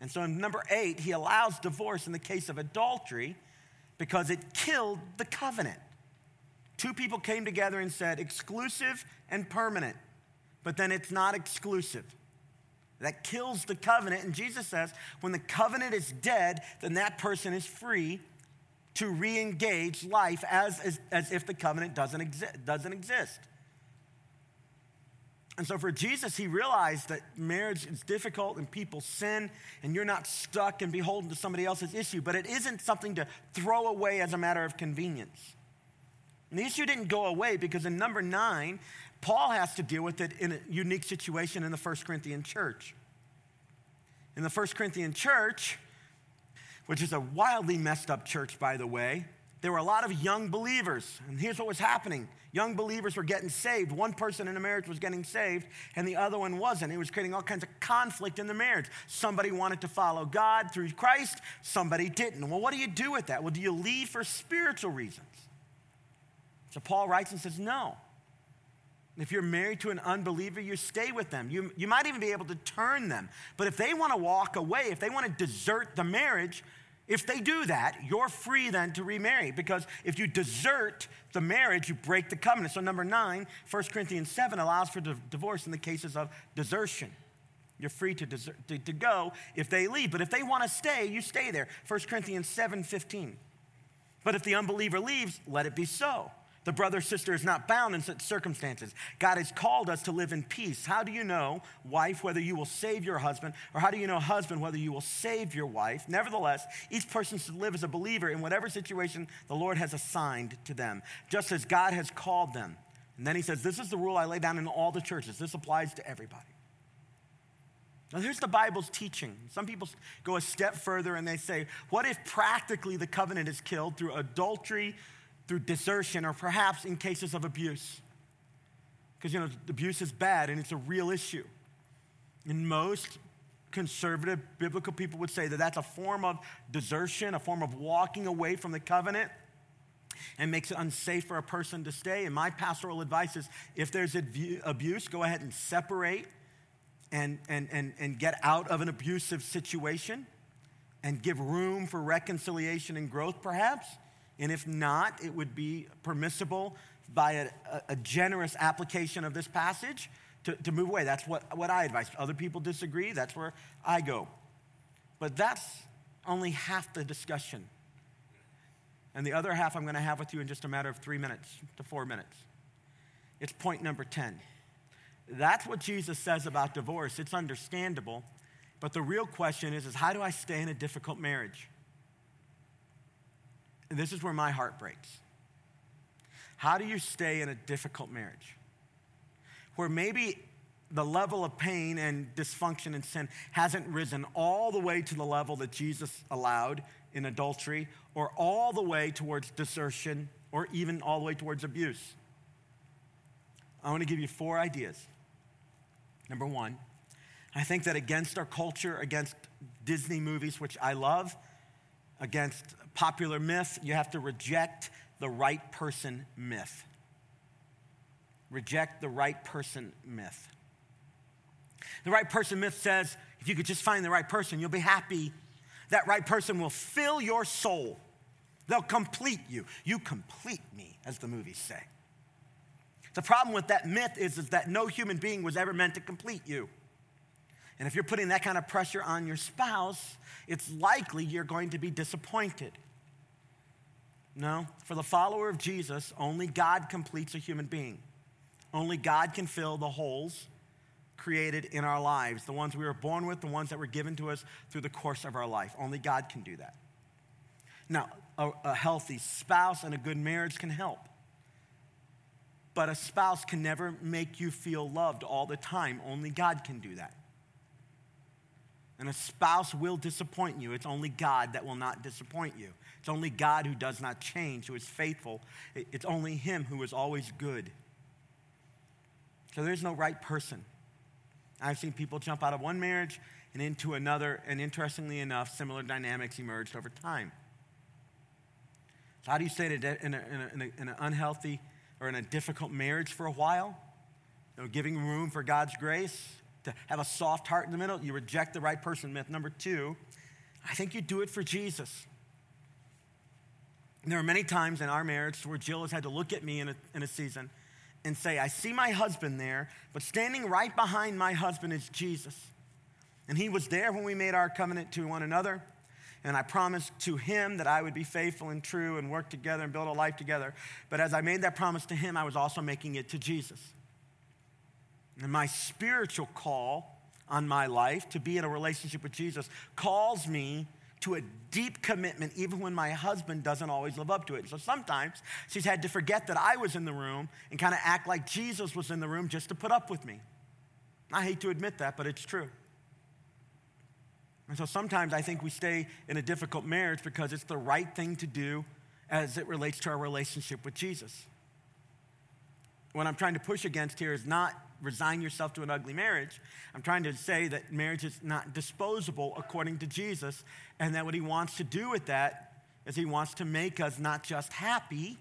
And so in number eight, he allows divorce in the case of adultery because it killed the covenant. Two people came together and said exclusive and permanent, but then it's not exclusive. That kills the covenant. And Jesus says, when the covenant is dead, then that person is free to re engage life as, as, as, if the covenant doesn't, exi- doesn't exist. And so for Jesus, he realized that marriage is difficult and people sin, and you're not stuck and beholden to somebody else's issue, but it isn't something to throw away as a matter of convenience. And the issue didn't go away because in number nine, Paul has to deal with it in a unique situation in the First Corinthian church. In the First Corinthian church, which is a wildly messed up church, by the way, there were a lot of young believers. And here's what was happening young believers were getting saved. One person in a marriage was getting saved, and the other one wasn't. It was creating all kinds of conflict in the marriage. Somebody wanted to follow God through Christ, somebody didn't. Well, what do you do with that? Well, do you leave for spiritual reasons? So Paul writes and says, no. If you're married to an unbeliever, you stay with them. You, you might even be able to turn them. But if they want to walk away, if they want to desert the marriage, if they do that, you're free then to remarry because if you desert the marriage, you break the covenant. So, number nine, 1 Corinthians 7 allows for divorce in the cases of desertion. You're free to, desert, to, to go if they leave. But if they want to stay, you stay there. 1 Corinthians 7 15. But if the unbeliever leaves, let it be so. The brother sister is not bound in such circumstances. God has called us to live in peace. How do you know, wife, whether you will save your husband, or how do you know, husband, whether you will save your wife? Nevertheless, each person should live as a believer in whatever situation the Lord has assigned to them, just as God has called them. And then he says, This is the rule I lay down in all the churches. This applies to everybody. Now, here's the Bible's teaching. Some people go a step further and they say, What if practically the covenant is killed through adultery? Through desertion, or perhaps in cases of abuse. Because, you know, abuse is bad and it's a real issue. And most conservative biblical people would say that that's a form of desertion, a form of walking away from the covenant and makes it unsafe for a person to stay. And my pastoral advice is if there's abuse, go ahead and separate and, and, and, and get out of an abusive situation and give room for reconciliation and growth, perhaps. And if not, it would be permissible by a, a generous application of this passage to, to move away. That's what, what I advise. Other people disagree, that's where I go. But that's only half the discussion. And the other half I'm going to have with you in just a matter of three minutes to four minutes. It's point number 10. That's what Jesus says about divorce. It's understandable. But the real question is, is how do I stay in a difficult marriage? And this is where my heart breaks. How do you stay in a difficult marriage where maybe the level of pain and dysfunction and sin hasn't risen all the way to the level that Jesus allowed in adultery or all the way towards desertion or even all the way towards abuse? I want to give you four ideas. Number one, I think that against our culture, against Disney movies, which I love, against popular myth, you have to reject the right person myth. Reject the right person myth. The right person myth says if you could just find the right person, you'll be happy. That right person will fill your soul, they'll complete you. You complete me, as the movies say. The problem with that myth is, is that no human being was ever meant to complete you. And if you're putting that kind of pressure on your spouse, it's likely you're going to be disappointed. No, for the follower of Jesus, only God completes a human being. Only God can fill the holes created in our lives, the ones we were born with, the ones that were given to us through the course of our life. Only God can do that. Now, a, a healthy spouse and a good marriage can help. But a spouse can never make you feel loved all the time. Only God can do that. And a spouse will disappoint you. It's only God that will not disappoint you. It's only God who does not change, who is faithful. It's only Him who is always good. So there's no right person. I've seen people jump out of one marriage and into another, and interestingly enough, similar dynamics emerged over time. So, how do you stay in, a, in, a, in, a, in an unhealthy or in a difficult marriage for a while? You know, giving room for God's grace, to have a soft heart in the middle. You reject the right person myth. Number two, I think you do it for Jesus. There are many times in our marriage where Jill has had to look at me in a, in a season and say, I see my husband there, but standing right behind my husband is Jesus. And he was there when we made our covenant to one another. And I promised to him that I would be faithful and true and work together and build a life together. But as I made that promise to him, I was also making it to Jesus. And my spiritual call on my life to be in a relationship with Jesus calls me to a deep commitment, even when my husband doesn't always live up to it. So sometimes she's had to forget that I was in the room and kind of act like Jesus was in the room just to put up with me. I hate to admit that, but it's true. And so sometimes I think we stay in a difficult marriage because it's the right thing to do as it relates to our relationship with Jesus. What I'm trying to push against here is not resign yourself to an ugly marriage. I'm trying to say that marriage is not disposable according to Jesus, and that what he wants to do with that is he wants to make us not just happy,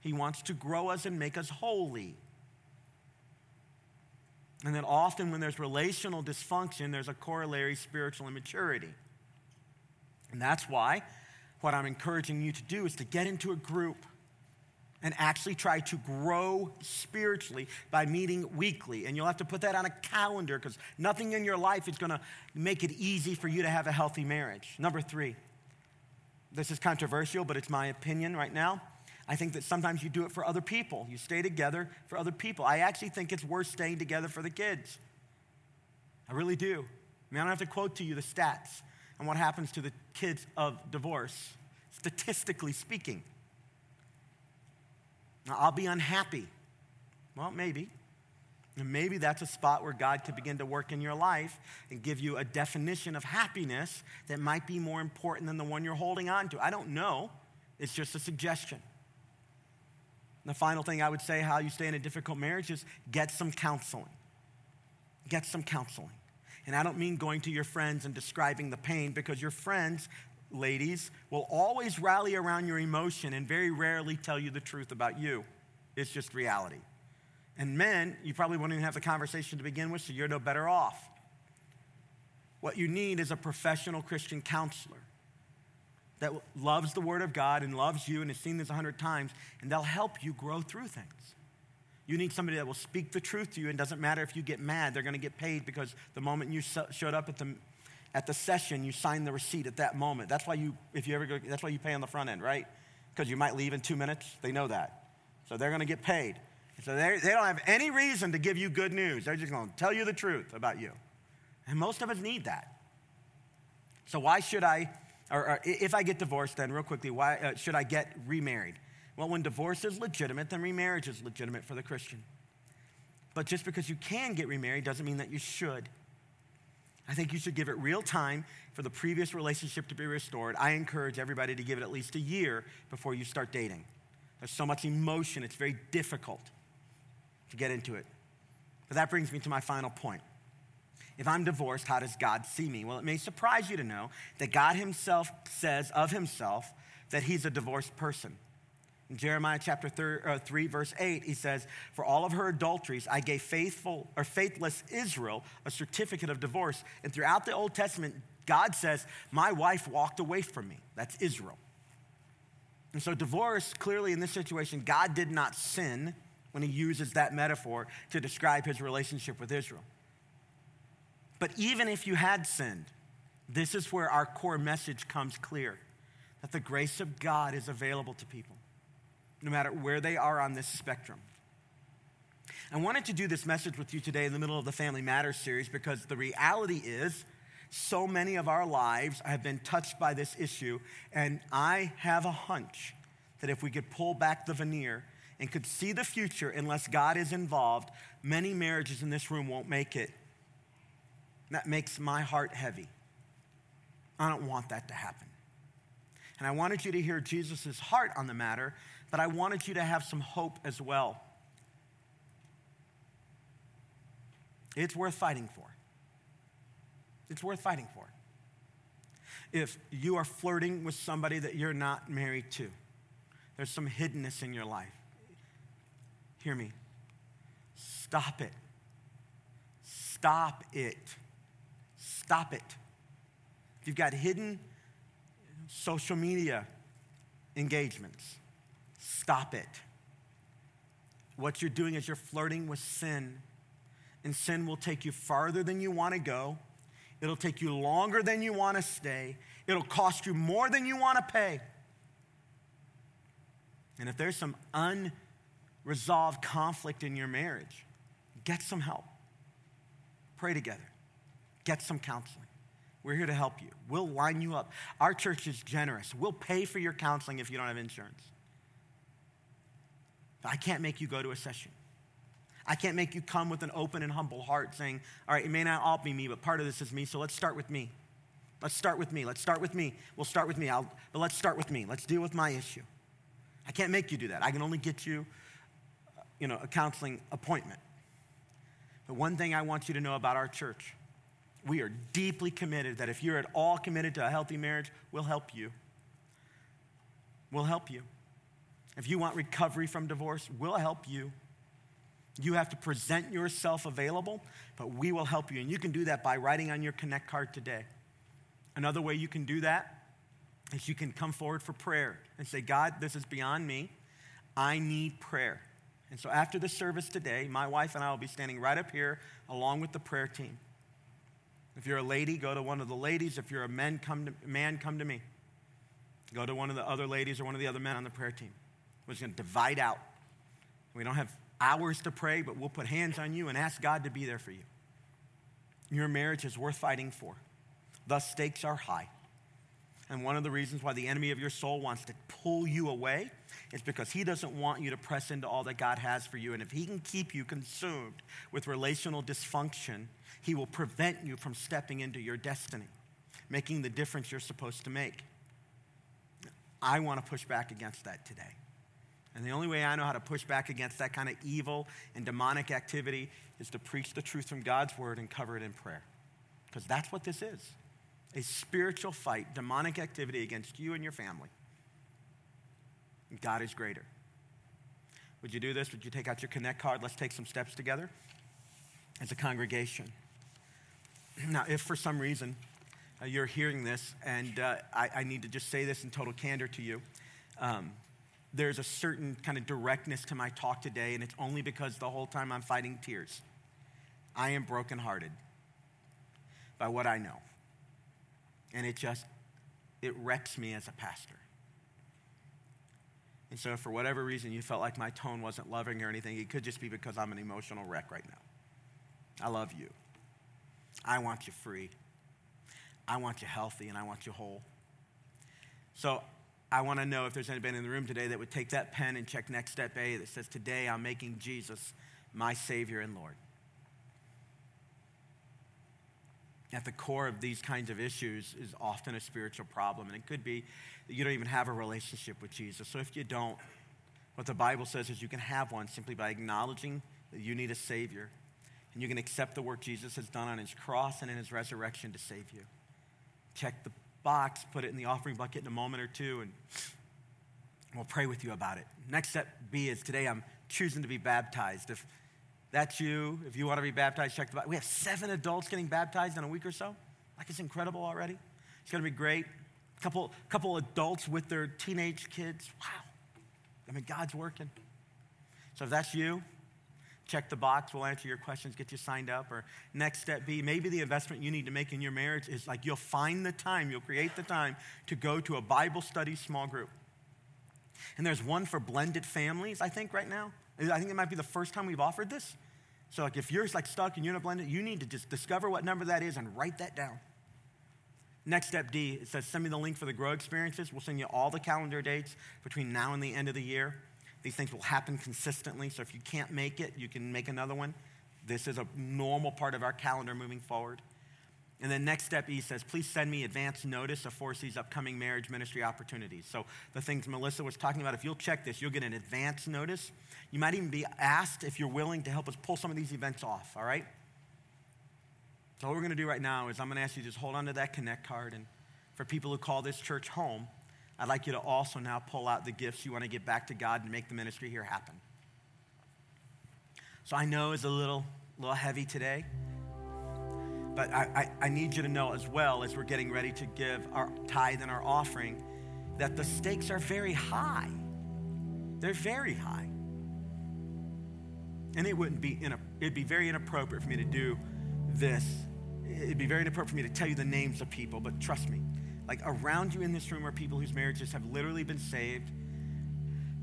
he wants to grow us and make us holy. And that often when there's relational dysfunction, there's a corollary spiritual immaturity. And that's why what I'm encouraging you to do is to get into a group and actually try to grow spiritually by meeting weekly. And you'll have to put that on a calendar because nothing in your life is going to make it easy for you to have a healthy marriage. Number three, this is controversial, but it's my opinion right now. I think that sometimes you do it for other people. You stay together for other people. I actually think it's worth staying together for the kids. I really do. I mean, I don't have to quote to you the stats on what happens to the kids of divorce, statistically speaking. I'll be unhappy. Well, maybe. And maybe that's a spot where God could begin to work in your life and give you a definition of happiness that might be more important than the one you're holding on to. I don't know. It's just a suggestion. And the final thing I would say how you stay in a difficult marriage is get some counseling. Get some counseling. And I don't mean going to your friends and describing the pain because your friends ladies, will always rally around your emotion and very rarely tell you the truth about you. It's just reality. And men, you probably won't even have the conversation to begin with, so you're no better off. What you need is a professional Christian counselor that loves the Word of God and loves you and has seen this a hundred times, and they'll help you grow through things. You need somebody that will speak the truth to you, and doesn't matter if you get mad, they're going to get paid because the moment you showed up at the at the session, you sign the receipt at that moment. That's why you, if you ever go, that's why you pay on the front end, right? Because you might leave in two minutes. They know that. So they're going to get paid. So they don't have any reason to give you good news. They're just going to tell you the truth about you. And most of us need that. So why should I, or, or if I get divorced, then real quickly, why uh, should I get remarried? Well, when divorce is legitimate, then remarriage is legitimate for the Christian. But just because you can get remarried doesn't mean that you should. I think you should give it real time for the previous relationship to be restored. I encourage everybody to give it at least a year before you start dating. There's so much emotion, it's very difficult to get into it. But that brings me to my final point. If I'm divorced, how does God see me? Well, it may surprise you to know that God Himself says of Himself that He's a divorced person. In Jeremiah chapter uh, 3, verse 8, he says, For all of her adulteries, I gave faithful or faithless Israel a certificate of divorce. And throughout the Old Testament, God says, My wife walked away from me. That's Israel. And so, divorce, clearly in this situation, God did not sin when he uses that metaphor to describe his relationship with Israel. But even if you had sinned, this is where our core message comes clear that the grace of God is available to people no matter where they are on this spectrum. I wanted to do this message with you today in the middle of the Family Matters series because the reality is so many of our lives have been touched by this issue, and I have a hunch that if we could pull back the veneer and could see the future unless God is involved, many marriages in this room won't make it. That makes my heart heavy. I don't want that to happen. And I wanted you to hear Jesus' heart on the matter but I wanted you to have some hope as well. It's worth fighting for. It's worth fighting for. If you are flirting with somebody that you're not married to, there's some hiddenness in your life. Hear me. Stop it. Stop it. Stop it. If you've got hidden social media engagements, Stop it. What you're doing is you're flirting with sin, and sin will take you farther than you want to go. It'll take you longer than you want to stay. It'll cost you more than you want to pay. And if there's some unresolved conflict in your marriage, get some help. Pray together. Get some counseling. We're here to help you. We'll line you up. Our church is generous. We'll pay for your counseling if you don't have insurance. I can't make you go to a session. I can't make you come with an open and humble heart saying, All right, it may not all be me, but part of this is me, so let's start with me. Let's start with me. Let's start with me. We'll start with me. I'll, but let's start with me. Let's deal with my issue. I can't make you do that. I can only get you, uh, you know, a counseling appointment. But one thing I want you to know about our church we are deeply committed that if you're at all committed to a healthy marriage, we'll help you. We'll help you. If you want recovery from divorce, we'll help you. You have to present yourself available, but we will help you. And you can do that by writing on your Connect card today. Another way you can do that is you can come forward for prayer and say, God, this is beyond me. I need prayer. And so after the service today, my wife and I will be standing right up here along with the prayer team. If you're a lady, go to one of the ladies. If you're a man, come to, man, come to me. Go to one of the other ladies or one of the other men on the prayer team. We're just going to divide out. We don't have hours to pray, but we'll put hands on you and ask God to be there for you. Your marriage is worth fighting for. The stakes are high. And one of the reasons why the enemy of your soul wants to pull you away is because he doesn't want you to press into all that God has for you. And if he can keep you consumed with relational dysfunction, he will prevent you from stepping into your destiny, making the difference you're supposed to make. I want to push back against that today. And the only way I know how to push back against that kind of evil and demonic activity is to preach the truth from God's word and cover it in prayer. Because that's what this is a spiritual fight, demonic activity against you and your family. God is greater. Would you do this? Would you take out your Connect card? Let's take some steps together as a congregation. (clears throat) Now, if for some reason uh, you're hearing this, and uh, I, I, need to just say this in total candor to you, um, there's a certain kind of directness to my talk today, and it's only because the whole time I'm fighting tears. I am brokenhearted by what I know. And it just, it wrecks me as a pastor. And so, for whatever reason you felt like my tone wasn't loving or anything, it could just be because I'm an emotional wreck right now. I love you. I want you free. I want you healthy and I want you whole. So I want to know if there's anybody in the room today that would take that pen and check next step A that says, Today I'm making Jesus my Savior and Lord. At the core of these kinds of issues is often a spiritual problem, and it could be that you don't even have a relationship with Jesus. So if you don't, what the Bible says is you can have one simply by acknowledging that you need a Savior and you can accept the work Jesus has done on his cross and in his resurrection to save you. Check the box, put it in the offering bucket in a moment or two, and we'll pray with you about it. Next step B is today I'm choosing to be baptized. If that's you, if you want to be baptized, check the box. We have seven adults getting baptized in a week or so. Like it's incredible already. It's going to be great. A couple, couple adults with their teenage kids. Wow. I mean, God's working. So if that's you, check the box, we'll answer your questions, get you signed up. Or next step B, maybe the investment you need to make in your marriage is like you'll find the time, you'll create the time to go to a Bible study small group. And there's one for blended families, I think, right now. I think it might be the first time we've offered this. So, like, if you're like stuck and you're a blended, you need to just discover what number that is and write that down. Next step D, it says send me the link for the Grow experiences. We'll send you all the calendar dates between now and the end of the year. These things will happen consistently, so if you can't make it, you can make another one. This is a normal part of our calendar moving forward. And then next step E says, please send me advance notice of Foresee's upcoming marriage ministry opportunities. So the things Melissa was talking about, if you'll check this, you'll get an advance notice. You might even be asked if you're willing to help us pull some of these events off, all right? So what we're going to do right now is I'm going to ask you to just hold on to that Connect card. And for people who call this church home, I'd like you to also now pull out the gifts you want to get back to God and make the ministry here happen. So I know it's a little, little heavy today, but I, I, I need you to know as well as we're getting ready to give our tithe and our offering that the stakes are very high. They're very high. And it wouldn't be, in a, it'd be very inappropriate for me to do this. It'd be very inappropriate for me to tell you the names of people, but trust me, like around you in this room are people whose marriages have literally been saved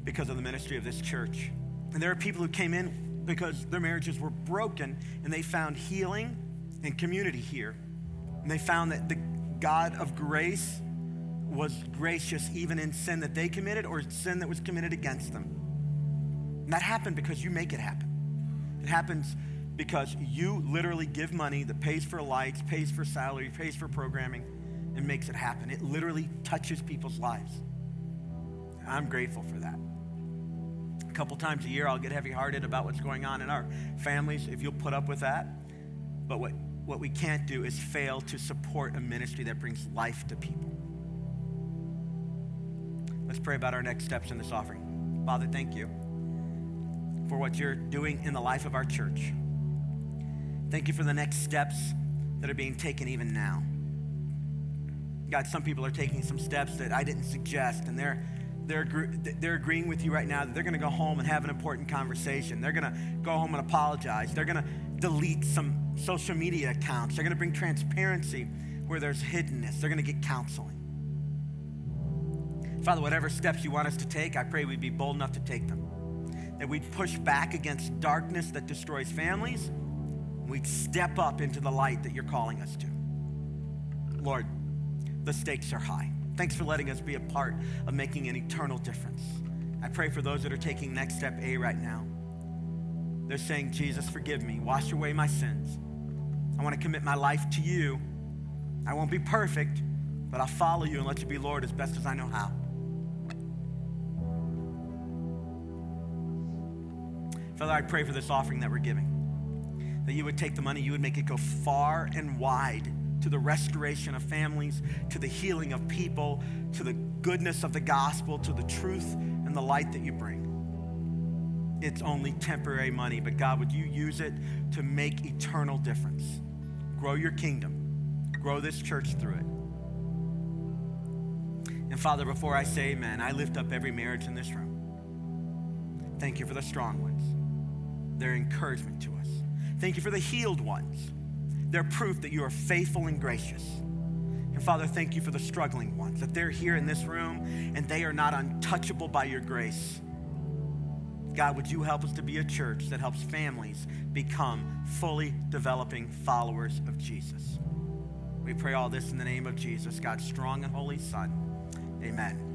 because of the ministry of this church. And there are people who came in because their marriages were broken and they found healing and community here. And they found that the God of grace was gracious even in sin that they committed or sin that was committed against them. And that happened because you make it happen. It happens because you literally give money that pays for lights, pays for salary, pays for programming, and makes it happen. It literally touches people's lives. I'm grateful for that. A couple times a year, I'll get heavy hearted about what's going on in our families, if you'll put up with that. But what, what we can't do is fail to support a ministry that brings life to people. Let's pray about our next steps in this offering. Father, thank you for what you're doing in the life of our church. Thank you for the next steps that are being taken even now. God, some people are taking some steps that I didn't suggest, and they're they're, they're agreeing with you right now that they're going to go home and have an important conversation. They're going to go home and apologize. They're going to delete some social media accounts. They're going to bring transparency where there's hiddenness. They're going to get counseling. Father, whatever steps you want us to take, I pray we'd be bold enough to take them. That we'd push back against darkness that destroys families. We'd step up into the light that you're calling us to. Lord, the stakes are high. Thanks for letting us be a part of making an eternal difference. I pray for those that are taking next step A right now. They're saying, Jesus, forgive me, wash away my sins. I want to commit my life to you. I won't be perfect, but I'll follow you and let you be Lord as best as I know how. Father, I pray for this offering that we're giving, that you would take the money, you would make it go far and wide to the restoration of families, to the healing of people, to the goodness of the gospel, to the truth and the light that you bring. It's only temporary money, but God, would you use it to make eternal difference? Grow your kingdom, grow this church through it. And Father, before I say amen, I lift up every marriage in this room. Thank you for the strong ones their encouragement to us. Thank you for the healed ones. They're proof that you are faithful and gracious. And Father, thank you for the struggling ones, that they're here in this room and they are not untouchable by your grace. God, would you help us to be a church that helps families become fully developing followers of Jesus? We pray all this in the name of Jesus, God's strong and holy Son. Amen.